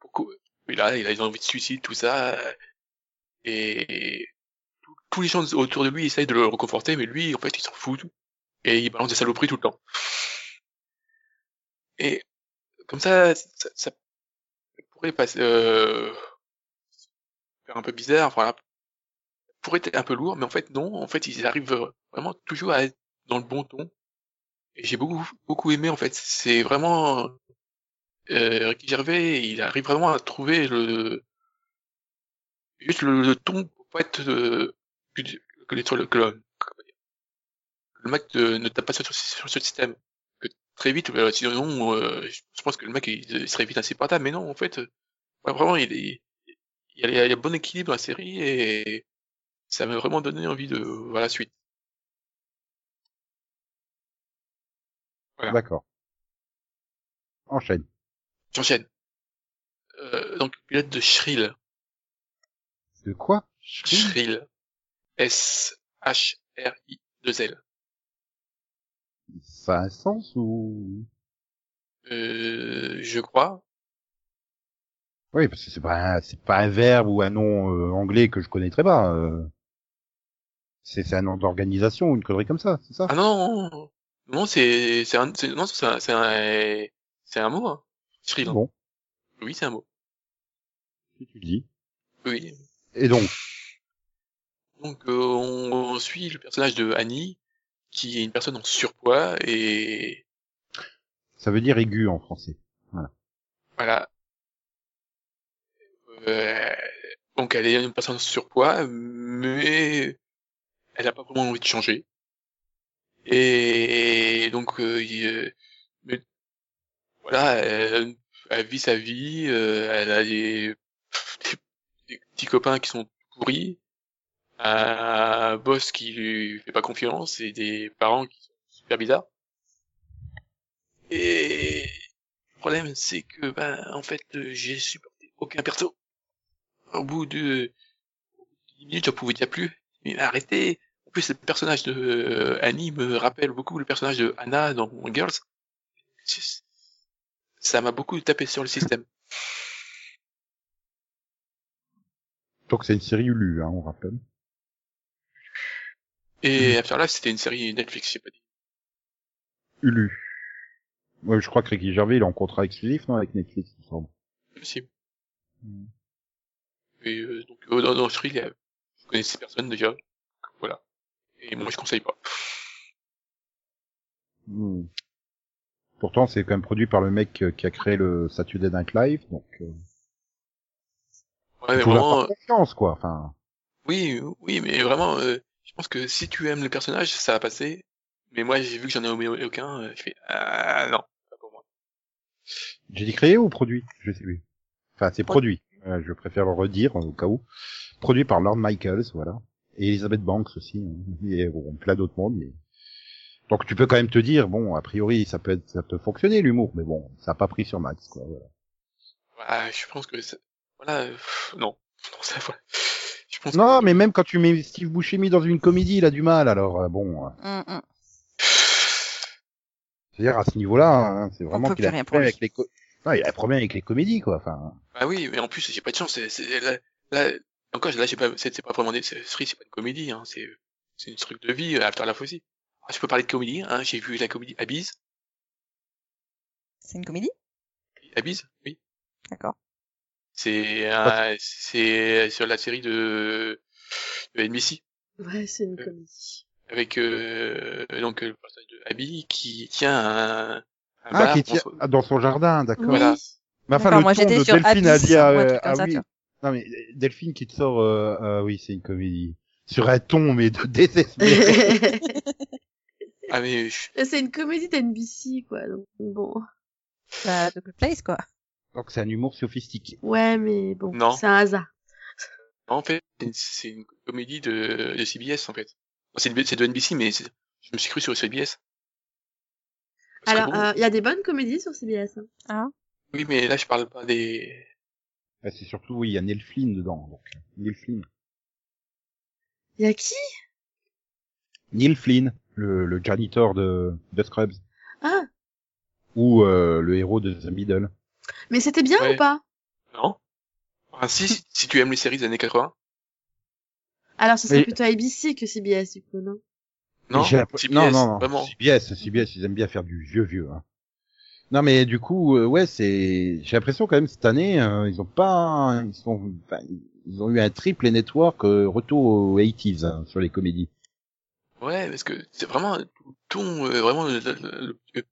pourquoi, il a, il a envie de suicide, tout ça. Et tous- les gens autour de lui essayent de le reconforter, mais lui, en fait, il s'en fout. Et il balance des saloperies tout le temps. Et comme ça, ça, ça pourrait passer, euh, faire un peu bizarre, ça pourrait être un peu lourd, mais en fait, non. En fait, ils arrivent vraiment toujours à être dans le bon ton. Et j'ai beaucoup, beaucoup aimé, en fait. C'est vraiment, euh, Ricky Gervais, il arrive vraiment à trouver le, juste le, le ton pour être, euh, que, que les, que le, que le, mec ne, tape pas sur, sur ce système. Que très vite, euh, sinon, euh, je pense que le mec, il, il serait vite insupportable, mais non, en fait, euh, vraiment, il est, il y a, il y a- bon équilibre dans la série et ça m'a vraiment donné envie de voir la suite. Voilà. D'accord. Enchaîne. J'enchaîne. Euh, donc, pilote de Shrill. De quoi? Shrill. S-H-R-I-2-L. Ça a un sens ou? Euh, je crois. Oui, parce que c'est pas un, c'est pas un verbe ou un nom euh, anglais que je connaîtrais pas. euh. C'est c'est un nom d'organisation ou une connerie comme ça, c'est ça? Ah non, non, non, c'est, c'est un, c'est, non, c'est un, c'est un, c'est un mot, hein. Hein. Bon, Oui, c'est un mot. si tu le dis. Oui. Et donc, Donc, euh, on, on suit le personnage de Annie, qui est une personne en surpoids et Ça veut dire aigu en français. Voilà. Euh, donc elle est une personne surpoids, mais elle a pas vraiment envie de changer. Et donc, euh, il, euh, mais, voilà, elle, elle vit sa vie, euh, elle a des, des, des petits copains qui sont pourris, un boss qui lui fait pas confiance et des parents qui sont super bizarres. Et le problème, c'est que, ben, en fait, j'ai supporté aucun perso. Au bout de 10 minutes, je pouvais dire plus. Mais arrêtez. En plus, le personnage de euh, Annie me rappelle beaucoup le personnage de Anna dans Girls. Ça m'a beaucoup tapé sur le système. Donc c'est une série Hulu, hein, on rappelle. Et Afterlife, c'était une série Netflix, j'ai pas dit. Hulu. Ouais, je crois que Ricky Gervais, il est en contrat exclusif, non, avec Netflix, il me semble. Possible. Mm. Et euh, donc, euh, dans, truc, il y a- je connais ces personnes déjà. Voilà. Et moi, je conseille pas. Hmm. Pourtant, c'est quand même produit par le mec euh, qui a créé le Saturday Night Live, donc euh, Ouais, mais vraiment, confiance, quoi. Enfin, Oui, oui, mais vraiment, euh, je pense que si tu aimes le personnage, ça va passer. Mais moi, j'ai vu que j'en ai aucun, euh, je fais, ah non, pas pour moi. j'ai dit créé ou produit? Je sais plus. Enfin, c'est produit. Je préfère le redire au cas où. Produit par Lord Michaels, voilà. Et Elizabeth Banks aussi. hein. Et bon, plein d'autres mondes. Mais... Donc tu peux quand même te dire, bon, a priori, ça peut être, ça peut fonctionner l'humour, mais bon, ça a pas pris sur Max, quoi. Voilà. Voilà, je pense que ça- voilà, euh, non, [LAUGHS] non, ça, voilà. Pense Non, mais même quand tu mets Steve Buscemi dans une comédie, il a du mal. Alors euh, bon, euh, Hum, hum. c'est-à-dire à ce niveau-là, hein, c'est vraiment qu'il a un problème avec les, co- non, il a un problème avec les comédies, quoi. Enfin, Bah oui, mais en plus, j'ai pas de chance. C'est, là, là, encore, là, j'ai pas, c'est, pas vraiment des, c'est, c'est pas une comédie, hein. C'est, c'est une truc de vie, euh, Afterlife aussi. Ah, je peux parler de comédie, hein. J'ai vu la comédie Abyss. C'est une comédie? Abyss, oui. D'accord. C'est, euh, c'est sur la série de, de NBC. Ouais, c'est une Euh, comédie. Avec, euh, donc, le personnage de Abby qui tient un, un ah, bar qui dans tient son- ah, dans son jardin, d'accord. Voilà. Mais enfin, le moi, ton j'étais de sur Delphine a Abyss, dit, ou un euh, ah ça, oui. Non mais Delphine qui te sort, euh, ah oui, c'est une comédie. Sur un ton mais de [LAUGHS] désespéré. Ah, mais, je- [LAUGHS] c'est une comédie d'NBC, quoi. Donc, bon. Bah, The Good Place, quoi. Donc c'est un humour sophistiqué. Ouais, mais bon, Non. c'est un hasard. en fait, c'est une- c'est une comédie de, de CBS, en fait. C'est de, c'est de NBC, mais c'est- je me suis cru sur CBS. Alors, bon, euh, il y a des bonnes comédies sur CBS. hein. Oui, mais là, je parle pas des... Ah, c'est surtout, oui, il y a Neil Flynn dedans. Donc, Neil Flynn. Il y a qui? Neil Flynn, le, le janitor de, de Scrubs. Ah, Ou euh, le héros de The Middle. Mais c'était bien Ouais. ou pas Non Enfin, si, si, tu aimes les séries des années 80. Alors, ce serait Mais- plutôt ABC que CBS, du coup, non Non, CBS, non, non, non. vraiment. CBS, CBS, ils aiment bien faire du vieux vieux. Hein. Non mais du coup, euh, ouais, c'est. J'ai l'impression quand même cette année, euh, ils ont pas, ils sont, enfin, ils ont eu un triple network euh, retour aux 80s hein, sur les comédies. Ouais, parce que c'est vraiment ton, euh, vraiment, le, le- le-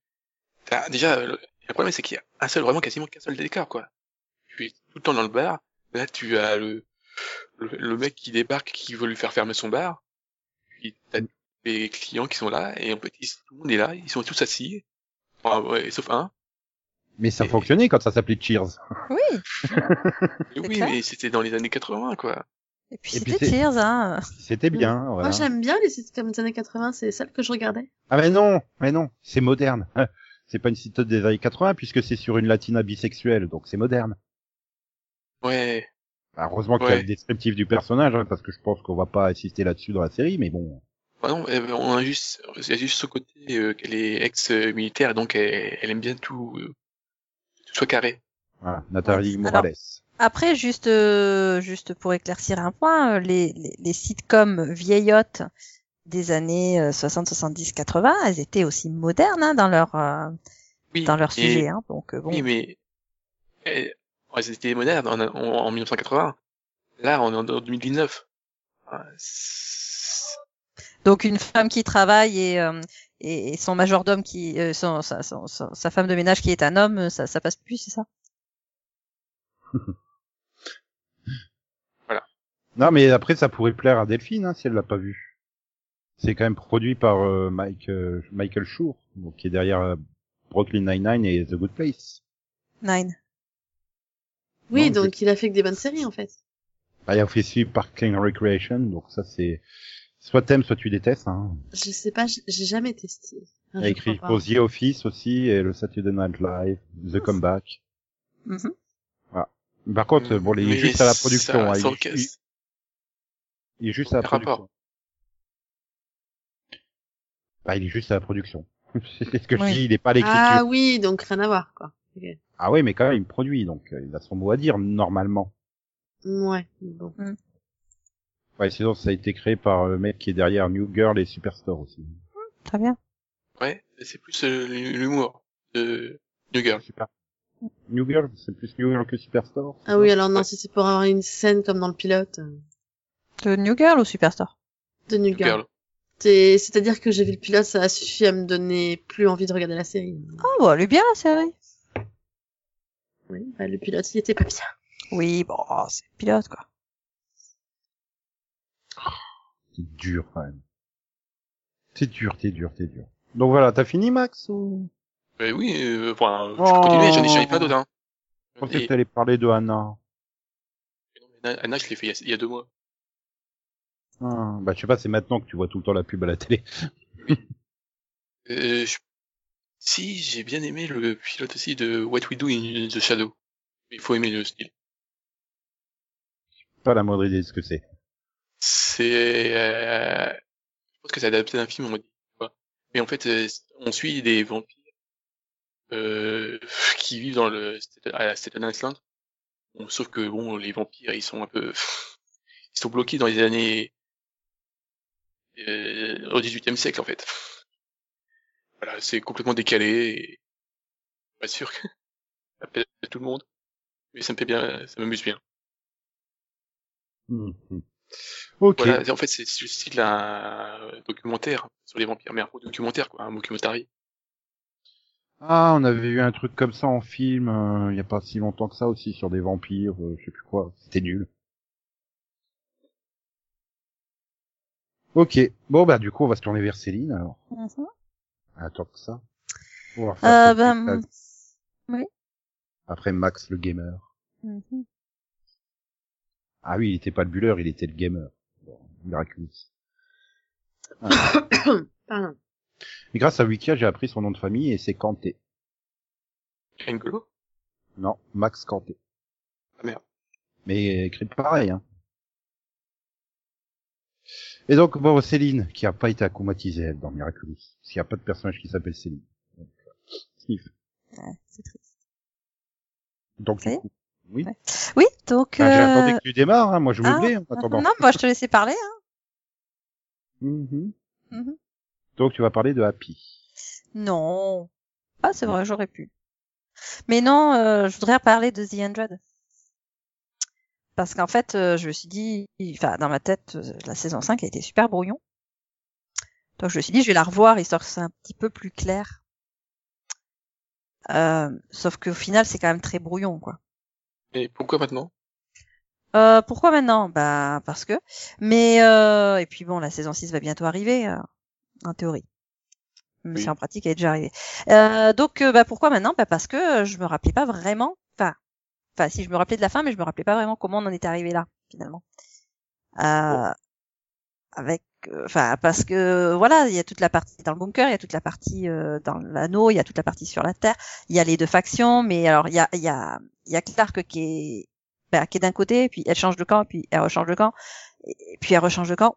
déjà, le, problème, c'est qu'il y a un seul, vraiment quasiment qu'un seul décor, quoi. Tu es tout le temps dans le bar, là, tu as le, le, le mec qui débarque, qui veut lui faire fermer son bar, puis t'as les clients qui sont là, et en fait, ils- tout le monde est là, ils sont tous assis, enfin, ouais, sauf un. Mais ça Et- fonctionnait quand ça s'appelait Cheers. Oui. [LAUGHS] Mais oui, clair. mais c'était dans les années 80, quoi. Et puis c'était Cheers, hein. C'était bien. Voilà. Moi, j'aime bien les sitcoms des années 80, c'est celles que je regardais. Ah mais non, mais non, c'est moderne. C'est pas une sitcom des années 80 puisque c'est sur une latina bisexuelle, donc c'est moderne. Ouais. Bah, heureusement qu'il y a le descriptif du personnage, hein, parce que je pense qu'on va pas insister là-dessus dans la série, mais bon. Bah non, euh, on a juste, il y a juste ce côté euh, qu'elle est ex-militaire, donc elle, elle aime bien tout, euh, tout soit carré. Voilà, Nathalie Alors- Morales. Après, juste, euh, juste pour éclaircir un point, les, les, les sitcoms vieillottes des années euh, 60, 70, 80, elles étaient aussi modernes hein, dans leur euh, Oui, dans leur et- sujet. Hein, donc euh, bon. Oui, mais elles, elles étaient modernes en, en, en 1980. Là, on est en 2019. Ah, Donc une femme qui travaille et, euh, et, et son majordome qui, euh, son, sa, son- sa- sa femme de ménage qui est un homme, ça, ça passe plus, c'est ça? [LAUGHS] Non, mais après, ça pourrait plaire à Delphine, hein, si elle l'a pas vu. C'est quand même produit par euh, Mike, euh, Michael Schur, donc, qui est derrière euh, Brooklyn Nine-Nine et The Good Place. Nine. Oui, Non, donc il a fait que des bonnes séries en fait. Bah, il a fait suivre par King Recreation, donc ça c'est soit t'aimes, soit tu détestes. Hein. Je sais pas, j'ai jamais testé. Il a écrit pour The Office aussi et le Saturday Night Live, The Comeback. Mhm. Par contre, bon, il est juste à la ça- production. hein, il, est juste à la rapport. Bah, il est juste à la production. [LAUGHS] c'est ce que je dis, il est pas à l'écriture. Ah Ah, oui, donc rien à voir quoi. Ok. oui, mais quand même, il produit, donc euh, il a son mot à dire normalement. Ouais, bon. Ouais, sinon ça a été créé par le mec qui est derrière New Girl et Superstore aussi. Très bien. Ouais, c'est plus euh, l'humour de New Girl. Super. New Girl, c'est plus New Girl que Superstore. Ah oui, alors non, si c'est pour avoir une scène comme dans le pilote euh, De New Girl ou Superstar de New New Girl. Girl. C'est- C'est-à-dire que j'ai vu le pilote, ça a suffi à me donner plus envie de regarder la série. Oh, bah, elle est bien la série. Oui, bah, le pilote, il était pas bien. Oui, bon, c'est le pilote, quoi. C'est dur quand même. C'est dur, t'es dur, t'es dur. Donc voilà, t'as fini Max ou? Euh, oui, euh, enfin, je Oh. continue, j'en ai, j'en ai pas d'autres. Hein. Je pensais Et- que t'allais parler de Anna. Anna, Anna, je l'ai fait il y, a, il y a deux mois. Ah, bah je sais pas, c'est maintenant que tu vois tout le temps la pub à la télé. Euh, je- Si, j'ai bien aimé le pilote aussi de What We Do in the Shadow. Il faut aimer le style. Pas la moindre idée de ce que c'est. C'est, euh... je pense que c'est adapté d'un film, on dit. Mais en fait, euh, on suit des vampires euh, qui vivent dans le à la Staten Island. Bon, sauf que bon, les vampires, ils sont un peu, ils sont bloqués dans les années euh, au XVIIIe siècle en fait. Voilà, c'est complètement décalé. Et... Pas sûr que ça plaît à tout le monde, mais ça me fait bien, ça m'amuse bien. Mhm. Ok. Voilà, en fait, c'est le style d'un documentaire sur les vampires, mais un documentaire, quoi, un documentary. Ah, on avait eu un truc comme ça en film, euh, il y a pas si longtemps que ça aussi, sur des vampires, euh, je sais plus quoi. C'était nul. Ok. Bon, bah, du coup, on va se tourner vers Céline, alors. Mhm. Attends que ça. On va Euh, ben, oui. Après Max, le gamer. Mhm. Ah oui, il était pas le bulleur, il était le gamer. Bon, miraculous. [COUGHS] Pardon. Et grâce à Wikia, j'ai appris son nom de famille et c'est Kanté. Engolo Non, Max Kanté. Ah merde. Mais écrit pareil, hein. Et donc, bon, Céline, qui a pas été acclimatisée, elle, dans Miraculous. Parce qu'il n'y a pas de personnage qui s'appelle Céline. Donc, sniff. Ouais, c'est triste. Donc, du coup, oui. Oui, donc. J'ai euh, attendu que tu démarres, hein. Moi, je me ah, en attendant. Non, moi je te laissais parler. Hein. Mhm. Mhm. Donc, tu vas parler de Happy. Non. Ah, c'est vrai, j'aurais pu. Mais non, euh, je voudrais parler de The Hundred. Parce qu'en fait, euh, je me suis dit, enfin, dans ma tête, euh, la saison 5 a été super brouillon. Donc je me suis dit, je vais la revoir, histoire que c'est un petit peu plus clair. Euh, sauf qu'au final, c'est quand même très brouillon, quoi. Et pourquoi maintenant? Euh, pourquoi maintenant? Bah parce que. Mais euh, et puis bon, la saison 6 va bientôt arriver, euh, en théorie. Mais Oui. c'est en pratique, elle est déjà arrivée. Euh, donc bah pourquoi maintenant? Bah parce que je me rappelais pas vraiment. Enfin, si je me rappelais de la fin, mais je me rappelais pas vraiment comment on en était arrivé là finalement. Euh, Avec, euh, enfin parce que voilà, il y a toute la partie dans le bunker, il y a toute la partie euh, dans l'anneau, il y a toute la partie sur la terre. Il y a les deux factions, mais alors il y a Clark qui est bah, qui est d'un côté, puis elle change de camp, puis elle rechange de camp, puis elle rechange de camp,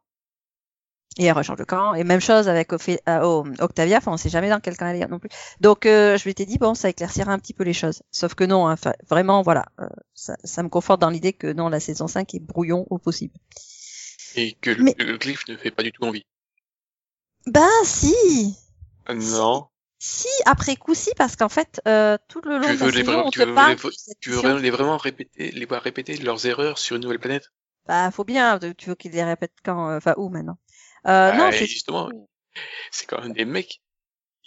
et elle rechange de camp, et même chose avec Ophé- euh, oh, Octavia, enfin on sait jamais dans quel camp elle est non plus. Donc euh, je m'étais dit bon ça éclaircira un petit peu les choses, sauf que non, hein, vraiment voilà, euh, ça, ça me conforte dans l'idée que non la saison 5 est brouillon au possible. Et que le, Mais- le glyphe ne fait pas du tout envie. Ben si, Non. si après coup si parce qu'en fait euh, tout le long Tu de la les saison on tu te veux parle les- Tu veux les vraiment répéter, les voir répéter leurs erreurs sur une nouvelle planète? Bah faut bien, tu veux qu'ils les répètent quand, euh, enfin où maintenant? Euh, Non, et c'est justement, c'est quand même des mecs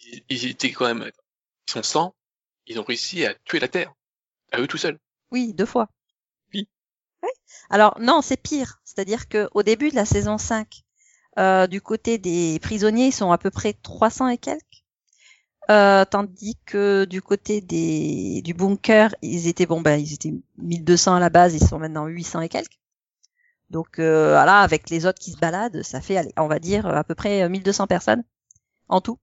ils, ils étaient quand même, ils sont 100, ils ont réussi à tuer la Terre, à eux tout seuls. Oui, deux fois. Oui. Ouais. Alors non, c'est pire. C'est-à-dire que au début de la saison 5, euh, du côté des prisonniers, ils sont à peu près 300 et quelques. Euh, tandis que du côté des du bunker, ils étaient bon ben ils étaient 1200 à la base, ils sont maintenant 800 et quelques. Donc euh, voilà, avec les autres qui se baladent, ça fait allez, on va dire à peu près 1200 personnes en tout.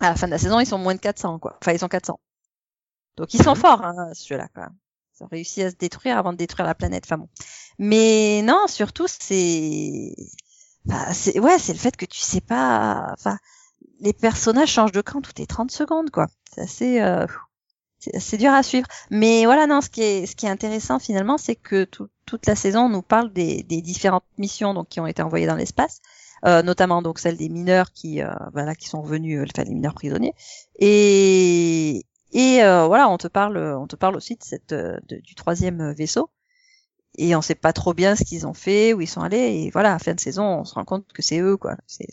À la fin de la saison, ils sont moins de 400 quoi. Enfin, ils sont 400. Donc ils sont Mhm. forts hein, ceux-là quand même. Ils ont réussi à se détruire avant de détruire la planète. Enfin bon. Mais non, surtout c'est Enfin, c'est ouais, c'est le fait que tu sais pas. Enfin, les personnages changent de camp toutes les 30 secondes, quoi. C'est assez, euh, c'est dur à suivre. Mais voilà, non, ce qui est, ce qui est intéressant finalement, c'est que tout- toute la saison on nous parle des, des différentes missions donc qui ont été envoyées dans l'espace, euh, notamment donc celle des mineurs qui, euh, voilà, qui sont revenus, euh, enfin les mineurs prisonniers. Et et euh, voilà, on te parle, on te parle aussi de cette, euh, de- du troisième vaisseau et on sait pas trop bien ce qu'ils ont fait, où ils sont allés, et voilà, à fin de saison, on se rend compte que c'est eux, quoi. C'est,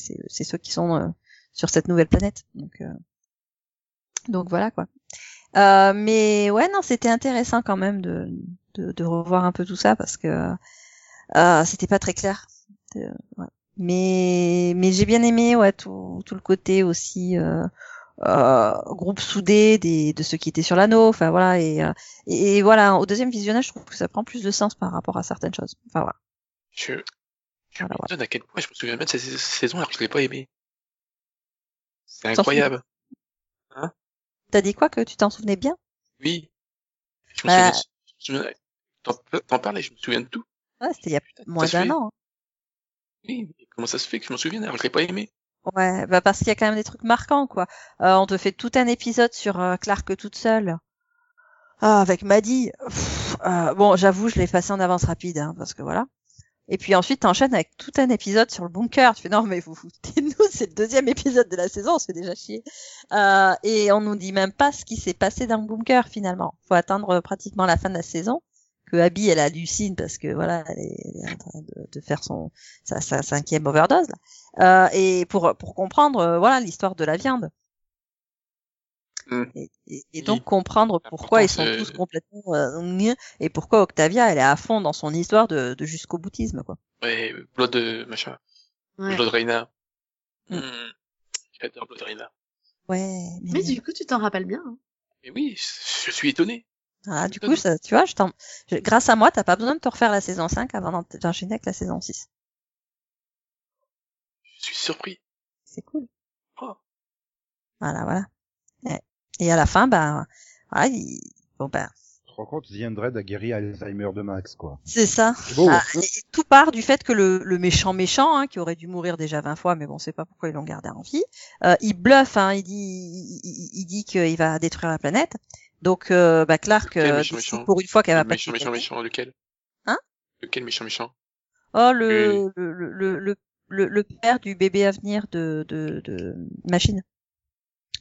ceux qui sont euh, sur cette nouvelle planète. Donc, donc voilà, quoi. Euh, mais ouais, non, c'était intéressant quand même de, de, de revoir un peu tout ça parce que euh, c'était pas très clair. Euh, ouais. Mais, mais j'ai bien aimé, ouais, tout, tout le côté aussi. Euh, euh, groupe soudé des, de ceux qui étaient sur l'anneau, enfin voilà, et, euh, et, et voilà, au deuxième visionnage, je trouve que ça prend plus de sens par rapport à certaines choses. Enfin voilà. Je, je Voilà, me donne à quel point je me souviens bien de cette sa- saison alors que je l'ai pas aimé. C'est incroyable. T'as dit quoi que tu t'en souvenais bien? Oui. Je me Bah. souviens, je me souviens- t'en, t'en parlais, je me souviens de tout. Ouais, c'était il y a Putain, moins d'un an. hein. Oui, mais comment ça se fait que je m'en souviens alors que je l'ai pas aimé? Ouais, bah parce qu'il y a quand même des trucs marquants, quoi. Euh, on te fait tout un épisode sur euh, Clark toute seule. Ah, avec Maddy. Pff, euh, bon, j'avoue, je l'ai passé en avance rapide, hein, parce que voilà. Et puis ensuite, t'enchaînes avec tout un épisode sur le bunker. Tu fais non, mais vous foutez-nous, c'est le deuxième épisode de la saison, on se fait déjà chier. Euh, et on nous dit même pas ce qui s'est passé dans le bunker finalement. Faut attendre euh, pratiquement la fin de la saison que Abby elle hallucine parce que voilà, elle est, en train de, faire son sa, sa cinquième overdose là. Euh, et pour pour comprendre euh, voilà l'histoire de la viande. Hmm. Et, et- et Oui. donc comprendre pourquoi ils sont tous complètement euh, et pourquoi Octavia elle est à fond dans son histoire de, de jusqu'au boutisme quoi. Ouais, Blood, euh, machin. Ouais. Blood Reina. Mm. Hmm. J'adore Blood Reina. Ouais. Mais, Mais du coup, tu t'en rappelles bien. hein. Mais oui, je suis étonné. Ah, du coup ça, tu vois, je t'en... je- grâce à moi t'as pas besoin de te refaire la saison 5 avant d'en- d'enchaîner avec la saison 6. Je suis surpris. C'est cool. Oh. Voilà voilà. Et à la fin ben voilà, il... bon ben Tu te rends compte, The a guéri Alzheimer de Max, quoi. c'est ça. C'est beau. Ah, et, et tout part du fait que le, le méchant méchant, hein, qui aurait dû mourir déjà 20 fois, mais bon, c'est pas pourquoi ils l'ont gardé en vie, euh, il bluffe, hein, il dit, il, dit qu'il va détruire la planète. Donc, euh, bah, Clark Lequel euh, méchant, décide méchant pour une fois qu'elle va Le pas méchant, méchant, méchant, lequel? Hein? Lequel méchant, méchant? Oh, le, le, le, le, le, le père du bébé à venir de, de, de Machine,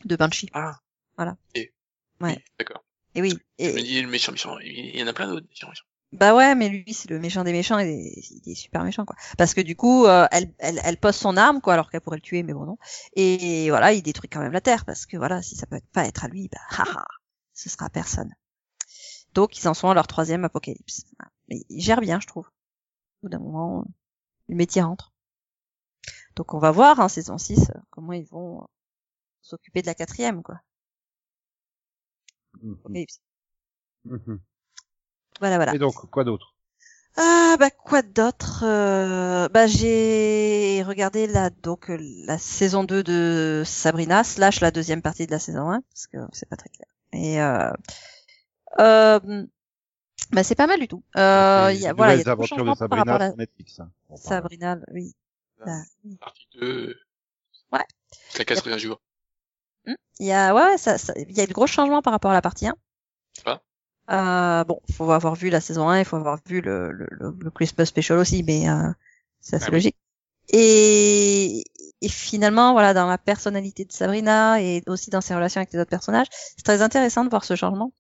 de Banshee. Ah. Voilà. Et, Ouais. oui, d'accord. Et oui. Je me Et, dis, le méchant, méchant, il il y en a plein d'autres, méchants, méchants. Bah ouais, mais lui, c'est le méchant des méchants, il est, il est super méchant, quoi. Parce que du coup, euh, elle, elle, elle pose son arme, quoi, alors qu'elle pourrait le tuer, mais bon, non. Et voilà, il détruit quand même la Terre, parce que voilà, si ça peut pas être à lui, bah, [LAUGHS] haha, ce sera à personne. Donc, ils en sont à leur troisième apocalypse. Mais ils gèrent bien, je trouve. Au bout d'un moment, le métier rentre. Donc, on va voir, en saison 6, euh, comment ils vont euh, s'occuper de la quatrième, quoi. Mhm. Mhm. Voilà, voilà. Et donc, quoi d'autre? Ah bah quoi d'autre Euh, Bah j'ai regardé la donc euh, la saison 2 de Sabrina slash la deuxième partie de la saison 1 parce que c'est pas très clair. Et euh, euh, bah c'est pas mal du tout. Euh, y a voilà, il y a aventures de changements par rapport Sabrina la sur Netflix. hein. Sabrina, oui. Bah, oui. Partie 2. Ouais. Je la casserai un jour. Il y a ouais, ça, ça- il y a de gros changements par rapport à la partie 1. Ah. Euh, bon, faut avoir vu la saison 1, il faut avoir vu le, le, le, le Christmas Special aussi, mais euh, c'est assez Ah oui. logique. Et, et finalement, voilà, dans la personnalité de Sabrina et aussi dans ses relations avec les autres personnages, c'est très intéressant de voir ce changement.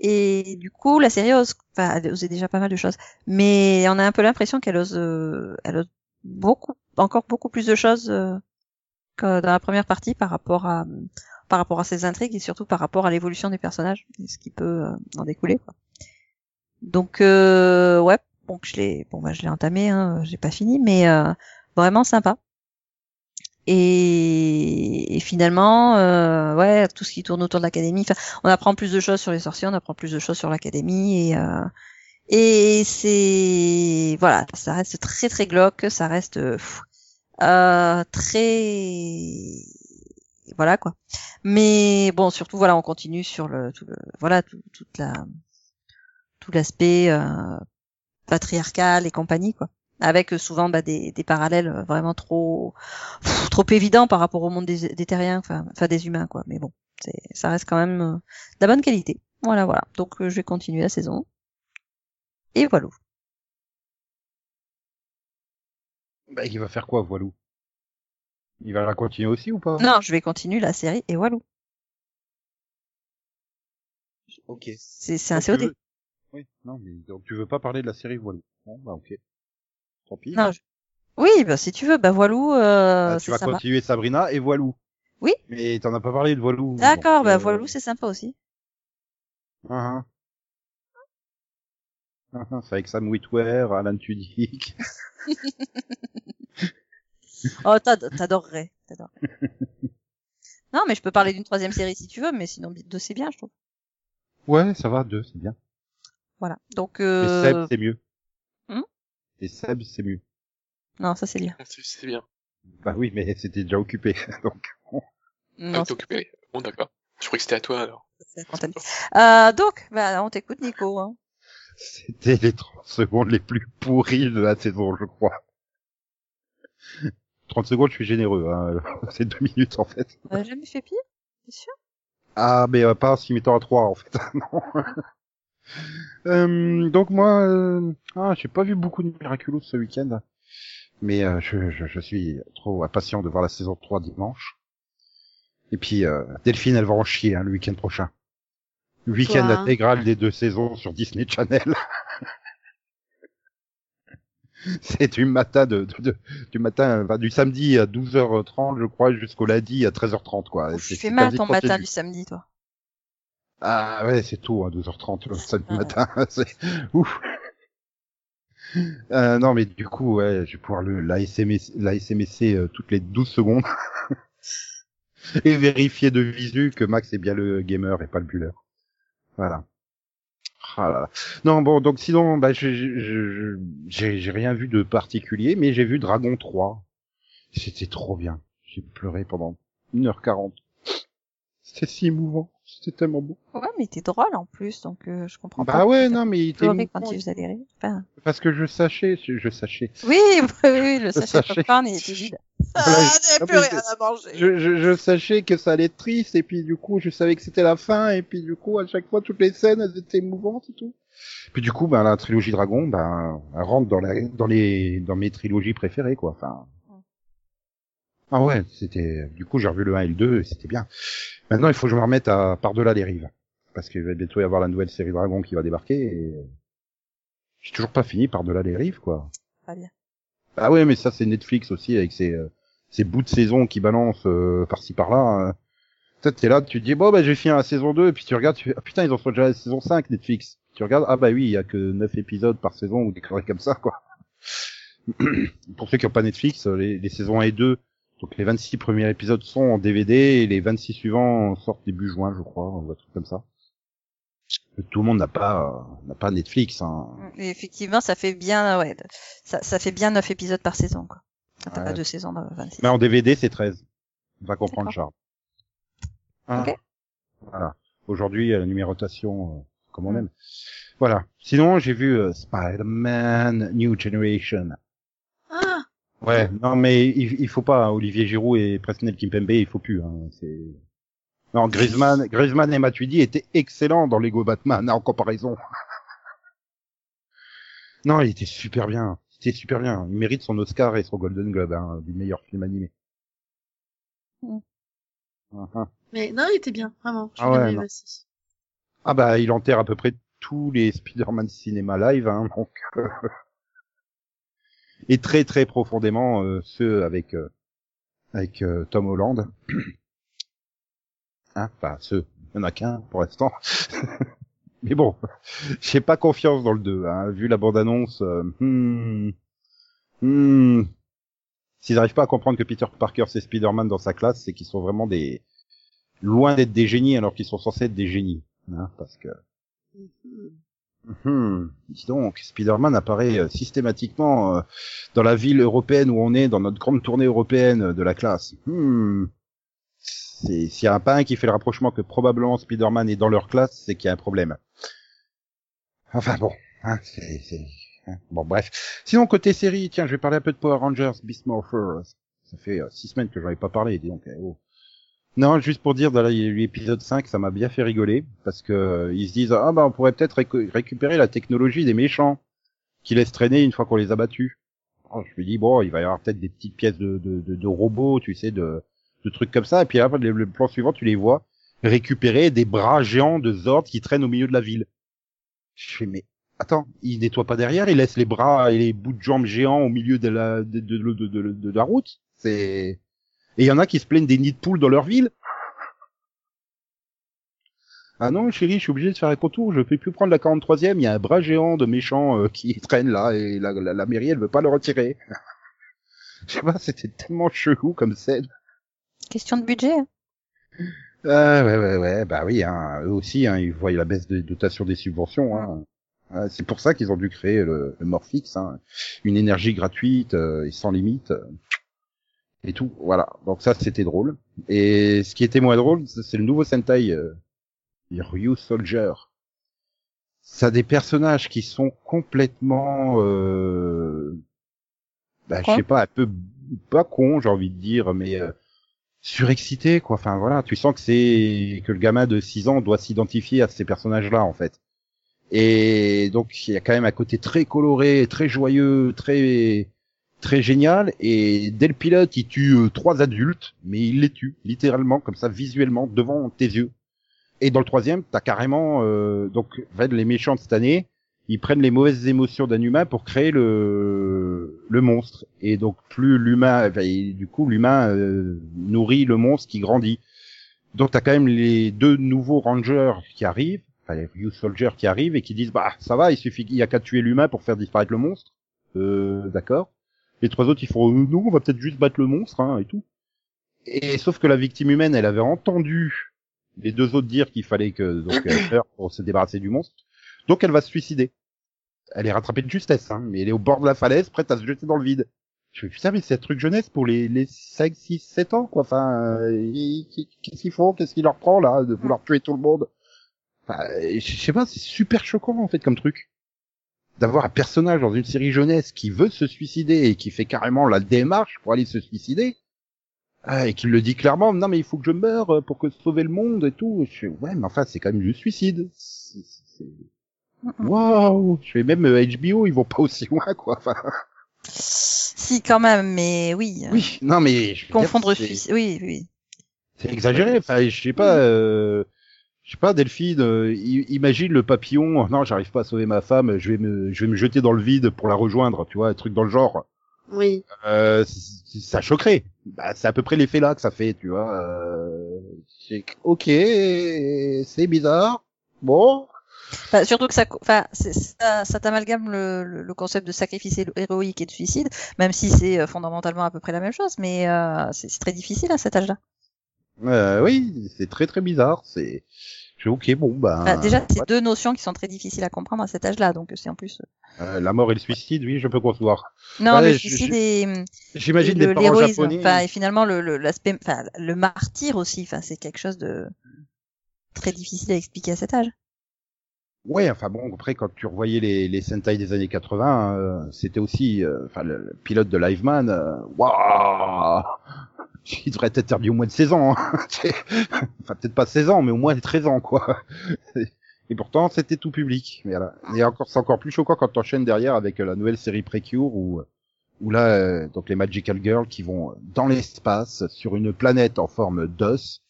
Et du coup, la série ose, enfin, elle osait déjà pas mal de choses, mais on a un peu l'impression qu'elle ose, euh, elle ose beaucoup, encore beaucoup plus de choses euh, dans la première partie par rapport à par rapport à ces intrigues et surtout par rapport à l'évolution des personnages, et ce qui peut euh, en découler. Quoi. Donc euh, ouais, je l'ai bon bah je l'ai entamé, hein, j'ai pas fini, mais euh, vraiment sympa. Et, et finalement, euh, ouais, tout ce qui tourne autour de l'académie. On apprend plus de choses sur les sorciers, on apprend plus de choses sur l'académie et euh, et c'est voilà, ça reste très très glauque, ça reste euh, très voilà quoi. Mais bon, surtout voilà, on continue sur le, tout le voilà tout, toute la tout l'aspect euh, patriarcal et compagnie quoi avec euh, souvent bah, des, des, parallèles euh, vraiment trop trop évidents par rapport au monde des, terriens, enfin, des humains quoi. Mais bon, ça reste quand même de la bonne qualité. Voilà, voilà. Donc je vais continuer la saison. Et voilà. Bah, il va faire quoi, Voilou Il va la continuer aussi ou pas? Non, je vais continuer la série et voilà. Ok. C'est c'est un COD. veux- Oui, non, mais donc tu veux pas parler de la série Voilou Bon, bah ok. Tant pis. Non, je- Oui, bah si tu veux, bah Voilou, euh, Bah, tu vas sympa. continuer Sabrina et Voilou. Oui. Mais t'en as pas parlé de Voilou. D'accord, donc, bah euh, Voilou, c'est sympa aussi. ah, ah. Ah, ah, C'est avec Sam Witwer, Alan Tudyk. [LAUGHS] Oh, t'ad- t'adorerais, t'adorerais. non, mais je peux parler d'une troisième série si tu veux, mais sinon deux c'est bien, je trouve. Ouais, ça va, deux, c'est bien. Voilà. Donc, Et euh... Seb, c'est mieux. Hmm? Et Seb, c'est mieux. non, ça c'est bien. C'est bien. Bah oui, mais c'était déjà occupé, [LAUGHS] donc. Ah, Non, t'es occupé. Bon, d'accord. Je croyais que c'était à toi, alors. Euh, donc, bah, on t'écoute, Nico. Hein. C'était les 30 secondes les plus pourries de la saison, je crois. 30 secondes, je suis généreux, hein. [LAUGHS] C'est deux minutes, en fait. On a jamais fait pire, c'est sûr? Ah, mais euh, pas en s'y mettant à 3, en fait. [LAUGHS] non. [LAUGHS] Euh, donc moi, euh... ah, j'ai pas vu beaucoup de Miraculous ce week-end. Mais euh, je, je, je suis trop impatient de voir la saison 3 dimanche. Et puis, euh, Delphine, elle va en chier hein, le week-end prochain. Le week-end intégral des deux saisons sur Disney Channel. [LAUGHS] C'est du matin de, de- de- du matin, enfin, du samedi à 12h30, je crois, jusqu'au lundi à 13h30, quoi. Ouf, Ah, C'est- tu fais c'est mal ton matin du samedi, toi. Ah ouais, c'est tôt, à 12h30 le samedi Ouais. matin. [LAUGHS] c'est ouf. Euh, non, mais du coup, ouais, je vais pouvoir le la SMS, la SMSC euh, toutes les 12 secondes [LAUGHS] et vérifier de visu que Max est bien le gamer et pas le buller. Voilà. Ah là là. Non, bon, donc sinon, bah, j'ai j'ai rien vu de particulier, mais j'ai vu Dragon 3. C'était trop bien. J'ai pleuré pendant 1h40. C'était si émouvant. C'était tellement beau. Ouais, mais t'es drôle en plus, donc euh, je comprends pas. Bah ouais, non, mais il était Pleurer quand émouvant. il faisait des rires. Enfin... Parce que je sachais, je, [LAUGHS] je sachais. Oui, oui, oui, le sachet sachet. popcorn, il était vide. Voilà, Ah, je- j'avais plus plus, rien à manger. Je, je, je sachais que ça allait être triste, et puis du coup, je savais que c'était la fin, et puis du coup, à chaque fois, toutes les scènes, elles étaient émouvantes et tout. Puis du coup, ben, la trilogie Dragon, ben, elle rentre dans la, dans les, dans mes trilogies préférées, quoi. Enfin. Ah ouais, c'était, du coup, j'ai revu le 1 et le 2, et c'était bien. Maintenant, il faut que je me remette à Par-delà les rives. Parce qu'il va bientôt y avoir la nouvelle série Dragon qui va débarquer, et j'ai toujours pas fini Par-delà les rives, quoi. Pas bien. Ah ouais, mais ça c'est Netflix aussi avec ses, euh, ses bouts de saison qui balancent euh, par-ci par-là. Hein. T'es là, tu te dis bon bah je vais finir la saison 2 et puis tu regardes, tu ah putain ils en sont déjà à la saison 5 Netflix. Tu regardes, ah bah oui, il y a que 9 épisodes par saison ou des conneries comme ça quoi. [CLEARS THROAT] Pour ceux qui n'ont pas Netflix, euh, les, les saisons 1 et 2, donc les 26 premiers épisodes sont en DVD et les 26 suivants sortent début juin je crois, ou un truc comme ça. Tout le monde n'a pas euh, n'a pas Netflix. Hein. Et effectivement, ça fait bien, ouais, ça, ça fait bien 9 épisodes par saison, quoi. T'as Ouais. pas deux saisons de 26. Mais en DVD, c'est 13. On va comprendre. Charles. Ok. Voilà. Aujourd'hui, euh, la numérotation, euh, comme on Mm. aime. Voilà. Sinon, j'ai vu euh, Spider-Man New Generation. Ah, Ouais, non mais il, il faut pas, Olivier Giroud et Presnel Kimpembe, il faut plus. Hein, c'est... Non, Griezmann, Griezmann et Matuidi étaient excellents dans Lego Batman en comparaison. [LAUGHS] non, il était super bien. C'était super bien. Il mérite son Oscar et son Golden Globe hein, du meilleur film animé. Mm. Mhm. mais non, il était bien, vraiment. Je Ah ouais, aimé non. aussi. Ah bah il enterre à peu près tous les Spider-Man cinéma live, hein, [LAUGHS] donc euh, et très très profondément euh, ceux avec euh, avec Tom Holland. [CLEARS THROAT] hein, enfin, ceux, il y en a qu'un pour l'instant. [LAUGHS] Mais bon, j'ai pas confiance dans le 2. Hein. Vu la bande-annonce, euh, hmm, hmm, s'ils n'arrivent pas à comprendre que Peter Parker c'est Spider-Man dans sa classe, c'est qu'ils sont vraiment des loin d'être des génies alors qu'ils sont censés être des génies. Hein, parce que... Hmm, dis donc, Spider-Man apparaît euh, systématiquement euh, dans la ville européenne où on est, dans notre grande tournée européenne de la classe. Hmm. C'est- S'il y a un pas un qui fait le rapprochement que probablement Spider-Man est dans leur classe, c'est qu'il y a un problème. Enfin bon, hein, c'est... hein, Bon bref. Sinon côté série, tiens, je vais parler un peu de Power Rangers Beast Morphers. Ça fait euh, six semaines que j'en ai pas parlé, dis donc. eh, oh. Non, juste pour dire, dans l'épisode 5, ça m'a bien fait rigoler, parce que euh, ils se disent, ah bah on pourrait peut-être récu- récupérer la technologie des méchants, qui laissent traîner une fois qu'on les a battus. Alors, je me dis, bon, il va y avoir peut-être des petites pièces de, de, de robots, tu sais, de, de trucs comme ça, et puis après, le, plan suivant, tu les vois récupérer des bras géants de Zord qui traînent au milieu de la ville. Je fais, mais attends, ils nettoient pas derrière, ils laissent les bras et les bouts de jambes géants au milieu de la, de, de, de, la route. C'est, et il y en a qui se plaignent des nids de poules dans leur ville. Ah non, chérie, je suis obligé de faire un contour, je peux plus prendre la 43e, il y a un bras géant de méchants euh, qui [LAUGHS] traîne là, et la, la, la mairie, elle veut pas le retirer. [LAUGHS] je sais pas, c'était tellement chelou comme scène. Question de budget. Ah ouais, ouais, ouais, bah oui, hein, eux aussi, hein, ils voient la baisse des dotations des subventions. Hein. Ah, c'est pour ça qu'ils ont dû créer le, le Morphix, hein. une énergie gratuite euh, et sans limite. euh, et tout, voilà. Donc ça, c'était drôle. Et ce qui était moins drôle, c'est le nouveau Sentai, euh, Ryu Soldier. Ça a des personnages qui sont complètement, euh, bah, je sais pas, un peu pas con, j'ai envie de dire, mais euh, surexcité, quoi. Enfin voilà, tu sens que c'est que le gamin de 6 ans doit s'identifier à ces personnages-là, en fait. Et donc il y a quand même un côté très coloré, très joyeux, très très génial. Et dès le pilote, il tue euh, trois adultes, mais il les tue littéralement comme ça, visuellement devant tes yeux. Et dans le troisième, t'as carrément euh, donc en fait, les méchants de cette année, ils prennent les mauvaises émotions d'un humain pour créer le le monstre. Et donc plus l'humain, du coup l'humain euh, nourrit le monstre qui grandit. Donc t'as quand même les deux nouveaux rangers qui arrivent, enfin les Ryu Soldiers qui arrivent et qui disent bah ça va, il suffit qu'il y a qu'à tuer l'humain pour faire disparaître le monstre. Euh, d'accord. Les trois autres ils font euh, non, on va peut-être juste battre le monstre hein, et tout. Et sauf que la victime humaine, elle avait entendu les deux autres dire qu'il fallait que donc meure pour se débarrasser du monstre. Donc elle va se suicider. Elle est rattrapée de justesse, hein, mais elle est au bord de la falaise, prête à se jeter dans le vide. Je fais putain mais c'est un truc jeunesse pour les les 5 6 7 ans quoi. Enfin euh, qu'est-ce qu'ils font? Qu'est-ce qui leur prend là de vouloir tuer tout le monde? Enfin, je sais pas, c'est super choquant en fait comme truc. D'avoir un personnage dans une série jeunesse qui veut se suicider et qui fait carrément la démarche pour aller se suicider. Ah, et qui le dit clairement, non mais il faut que je meure pour que sauver le monde et tout. Je ouais mais enfin c'est quand même du suicide. Waouh Je fais même euh, HBO, ils vont pas aussi loin quoi. Enfin, Si, quand même, mais oui. oui, non mais je Confondre c'est- suicide. Oui, oui. C'est exagéré. Enfin, je sais pas. Euh, je sais pas, Delphine. euh, imagine le papillon. oh, Non, j'arrive pas à sauver ma femme. Je vais me, je vais me jeter dans le vide pour la rejoindre. Tu vois, un truc dans le genre. Oui. Euh, ça choquerait. Bah, c'est à peu près l'effet là que ça fait. Tu vois. Euh, c'est- ok, c'est bizarre. Bon. Enfin, surtout que ça, co- enfin, c'est- ça, ça t'amalgame le, le, le concept de sacrifice héro- héroïque et de suicide, même si c'est euh, fondamentalement à peu près la même chose, mais euh, c'est très difficile à cet âge-là. Euh, oui, c'est très très bizarre. C'est. Je ok, bon bah. Enfin, déjà, c'est ouais. deux notions qui sont très difficiles à comprendre à cet âge-là, donc c'est en plus. Euh, la mort et le suicide, oui, je peux concevoir. Non, Ouais, le suicide et, J'imagine le- des parents japonais. enfin, et finalement le le- l'aspect, enfin, le martyr aussi, enfin, c'est quelque chose de très difficile à expliquer à cet âge. Ouais, enfin bon, après quand tu revoyais les, les Sentai des années 80, euh, c'était aussi, euh, enfin le, le pilote de Liveman, euh, waouh, [LAUGHS] il devrait être interdit au moins de 16 ans, hein. [LAUGHS] enfin peut-être pas 16 ans, mais au moins 13 ans quoi. [LAUGHS] Et pourtant c'était tout public. Mais voilà. Et encore, c'est encore plus choquant quand t'enchaînes derrière avec euh, la nouvelle série Precure où, où là, euh, donc les Magical Girls qui vont dans l'espace sur une planète en forme d'os,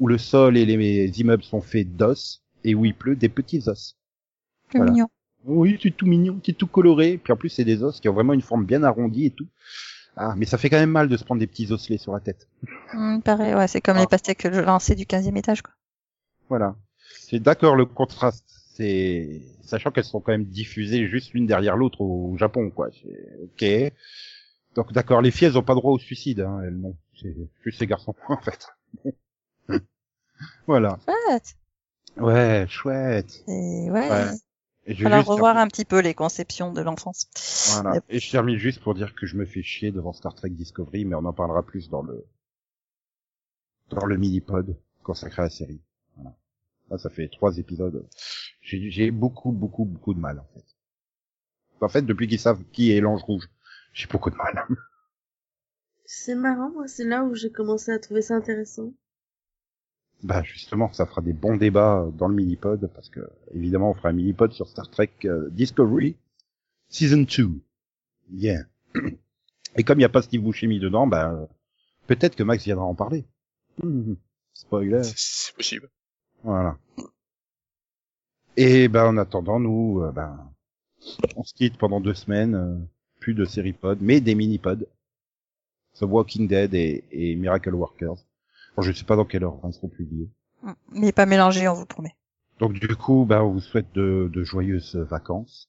où le sol et les immeubles sont faits d'os et où il pleut des petits os. C'est Voilà. mignon. Oui, c'est tout mignon, c'est tout coloré. Puis en plus, c'est des os qui ont vraiment une forme bien arrondie et tout. Ah, mais ça fait quand même mal de se prendre des petits osselets sur la tête. Hum, pareil, ouais, c'est comme Ah. les pastèques que je lançais du 15e étage, quoi. Voilà. C'est d'accord le contraste. C'est sachant qu'elles sont quand même diffusées juste l'une derrière l'autre au Japon, quoi. C'est- Ok. Donc d'accord, les filles elles ont pas droit au suicide, hein, elles non. C'est juste ces garçons [LAUGHS] en fait. voilà. Ouais, chouette. Et ouais. Ouais. Et je vais Falloir juste revoir un petit peu les conceptions de l'enfance. Voilà. Et je termine juste pour dire que je me fais chier devant Star Trek Discovery, mais on en parlera plus dans le dans le mini-pod consacré à la série. Voilà. Là, ça fait trois épisodes. J'ai j'ai beaucoup, beaucoup, beaucoup de mal, en fait. En fait, depuis qu'ils savent qui est l'ange rouge, j'ai beaucoup de mal. [LAUGHS] C'est marrant, moi, c'est là où j'ai commencé à trouver ça intéressant. Bah, justement, ça fera des bons débats dans le mini-pod, parce que, évidemment, on fera un mini-pod sur Star Trek euh, Discovery Season 2. Yeah. Et comme il n'y a pas Steve Buscemi dedans, bah, peut-être que Max viendra en parler. [LAUGHS] Spoiler. C'est- possible. Voilà. Et ben en attendant, nous, euh, ben, on se quitte pendant deux semaines, euh, plus de série pod, mais des mini pods. The Walking Dead et, et Miracle Workers. Bon, je sais pas dans quelle heure ils seront publiés. Mais pas mélangé, on vous promet. Donc du coup, ben on vous souhaite de, de joyeuses vacances,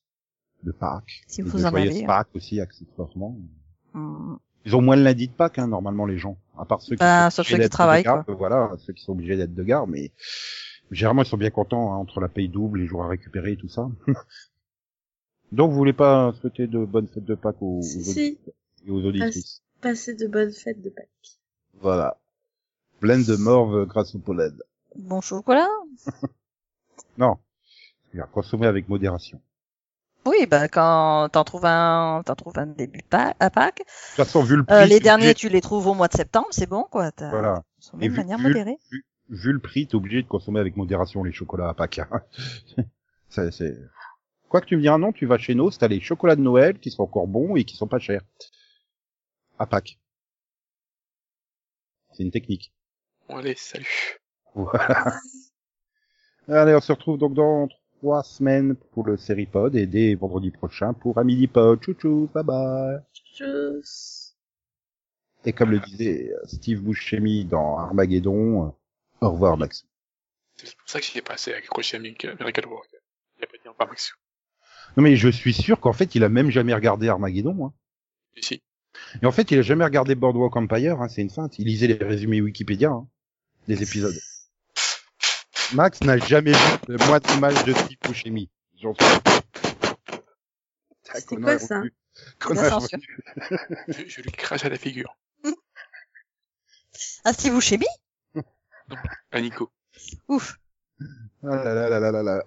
de Pâques, Si et vous de en joyeuses avez, hein. Pâques aussi accessoirement. Hum, Ils ont moins le lundi de Pâques, hein, normalement les gens, à part ceux qui Bah, sont ceux qui d'être de travaillent, garde, Voilà, ceux qui sont obligés d'être de garde, mais généralement ils sont bien contents hein, entre la paye double, les jours à récupérer et tout ça. [LAUGHS] Donc vous voulez pas souhaiter de bonnes fêtes de Pâques aux, aux Si, si. auditeurs et aux auditrices Passer de bonnes fêtes de Pâques. Voilà. Pleine de morve grâce au pollen. Bon chocolat [LAUGHS] Non. C'est-à-dire consommer avec modération. Oui, bah quand t'en trouves un, t'en trouves un début Pa- à Pâques. De toute façon, vu le prix, Euh, les t'es derniers, tu les trouves au mois de septembre, c'est bon, quoi. T'as Voilà. Et de vu- manière vu- modérée. Vu, vu le prix, t'es obligé de consommer avec modération les chocolats à Pâques. hein. [LAUGHS] C'est... Quoi que tu me diras non, tu vas chez nous, t'as les chocolats de Noël qui sont encore bons et qui sont pas chers. À Pâques. C'est une technique. Bon, allez, salut. Voilà. Allez, on se retrouve donc dans trois semaines pour le Seripod et dès vendredi prochain pour un mini-pod. Tchou tchou, bye bye. Tchuss. Et comme le disait Steve Buscemi dans Armageddon, euh, au revoir Max. C'est pour ça que j'y ai passé avec Rocher Miracle Worker. Il a pas dit encore Maxou. Non mais je suis sûr qu'en fait il a même jamais regardé Armageddon. Hein. Ici. Et en fait il a jamais regardé Boardwalk Empire, hein, c'est une feinte. Il lisait les résumés Wikipédia hein, des épisodes. Max n'a jamais vu de mois d'image de tripochimie. J'en C'est quoi ça je, lui crache à la figure. Un c'est vous chez Non, Nico. Ouf.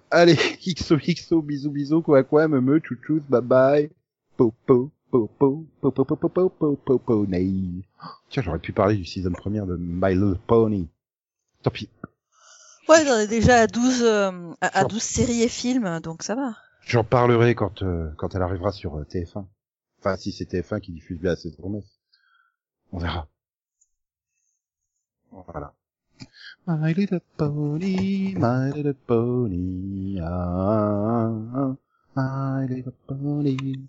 Allez, XO XO, bisous bisous, quoi quoi, me me, chou chou, bye bye. Popo, popo, popo, popo, popo, popo, popo, Tiens, j'aurais pu parler du season première de My Little Pony. Tant pis. Ouais, on est déjà à 12, euh, à, à Sure. 12 séries et films, donc ça va. J'en parlerai quand, euh, quand elle arrivera sur euh, TF1. Enfin, si c'est TF1 qui diffuse bien saison 9. On verra. Voilà. My little pony, my little pony, ah, ah, ah, my little pony.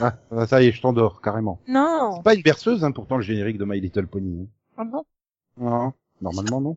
Ah, ah, ça y est, je t'endors, carrément. Non. C'est pas une berceuse, hein, pourtant, le générique de My Little Pony. hein. Ah bon? Non, normalement non.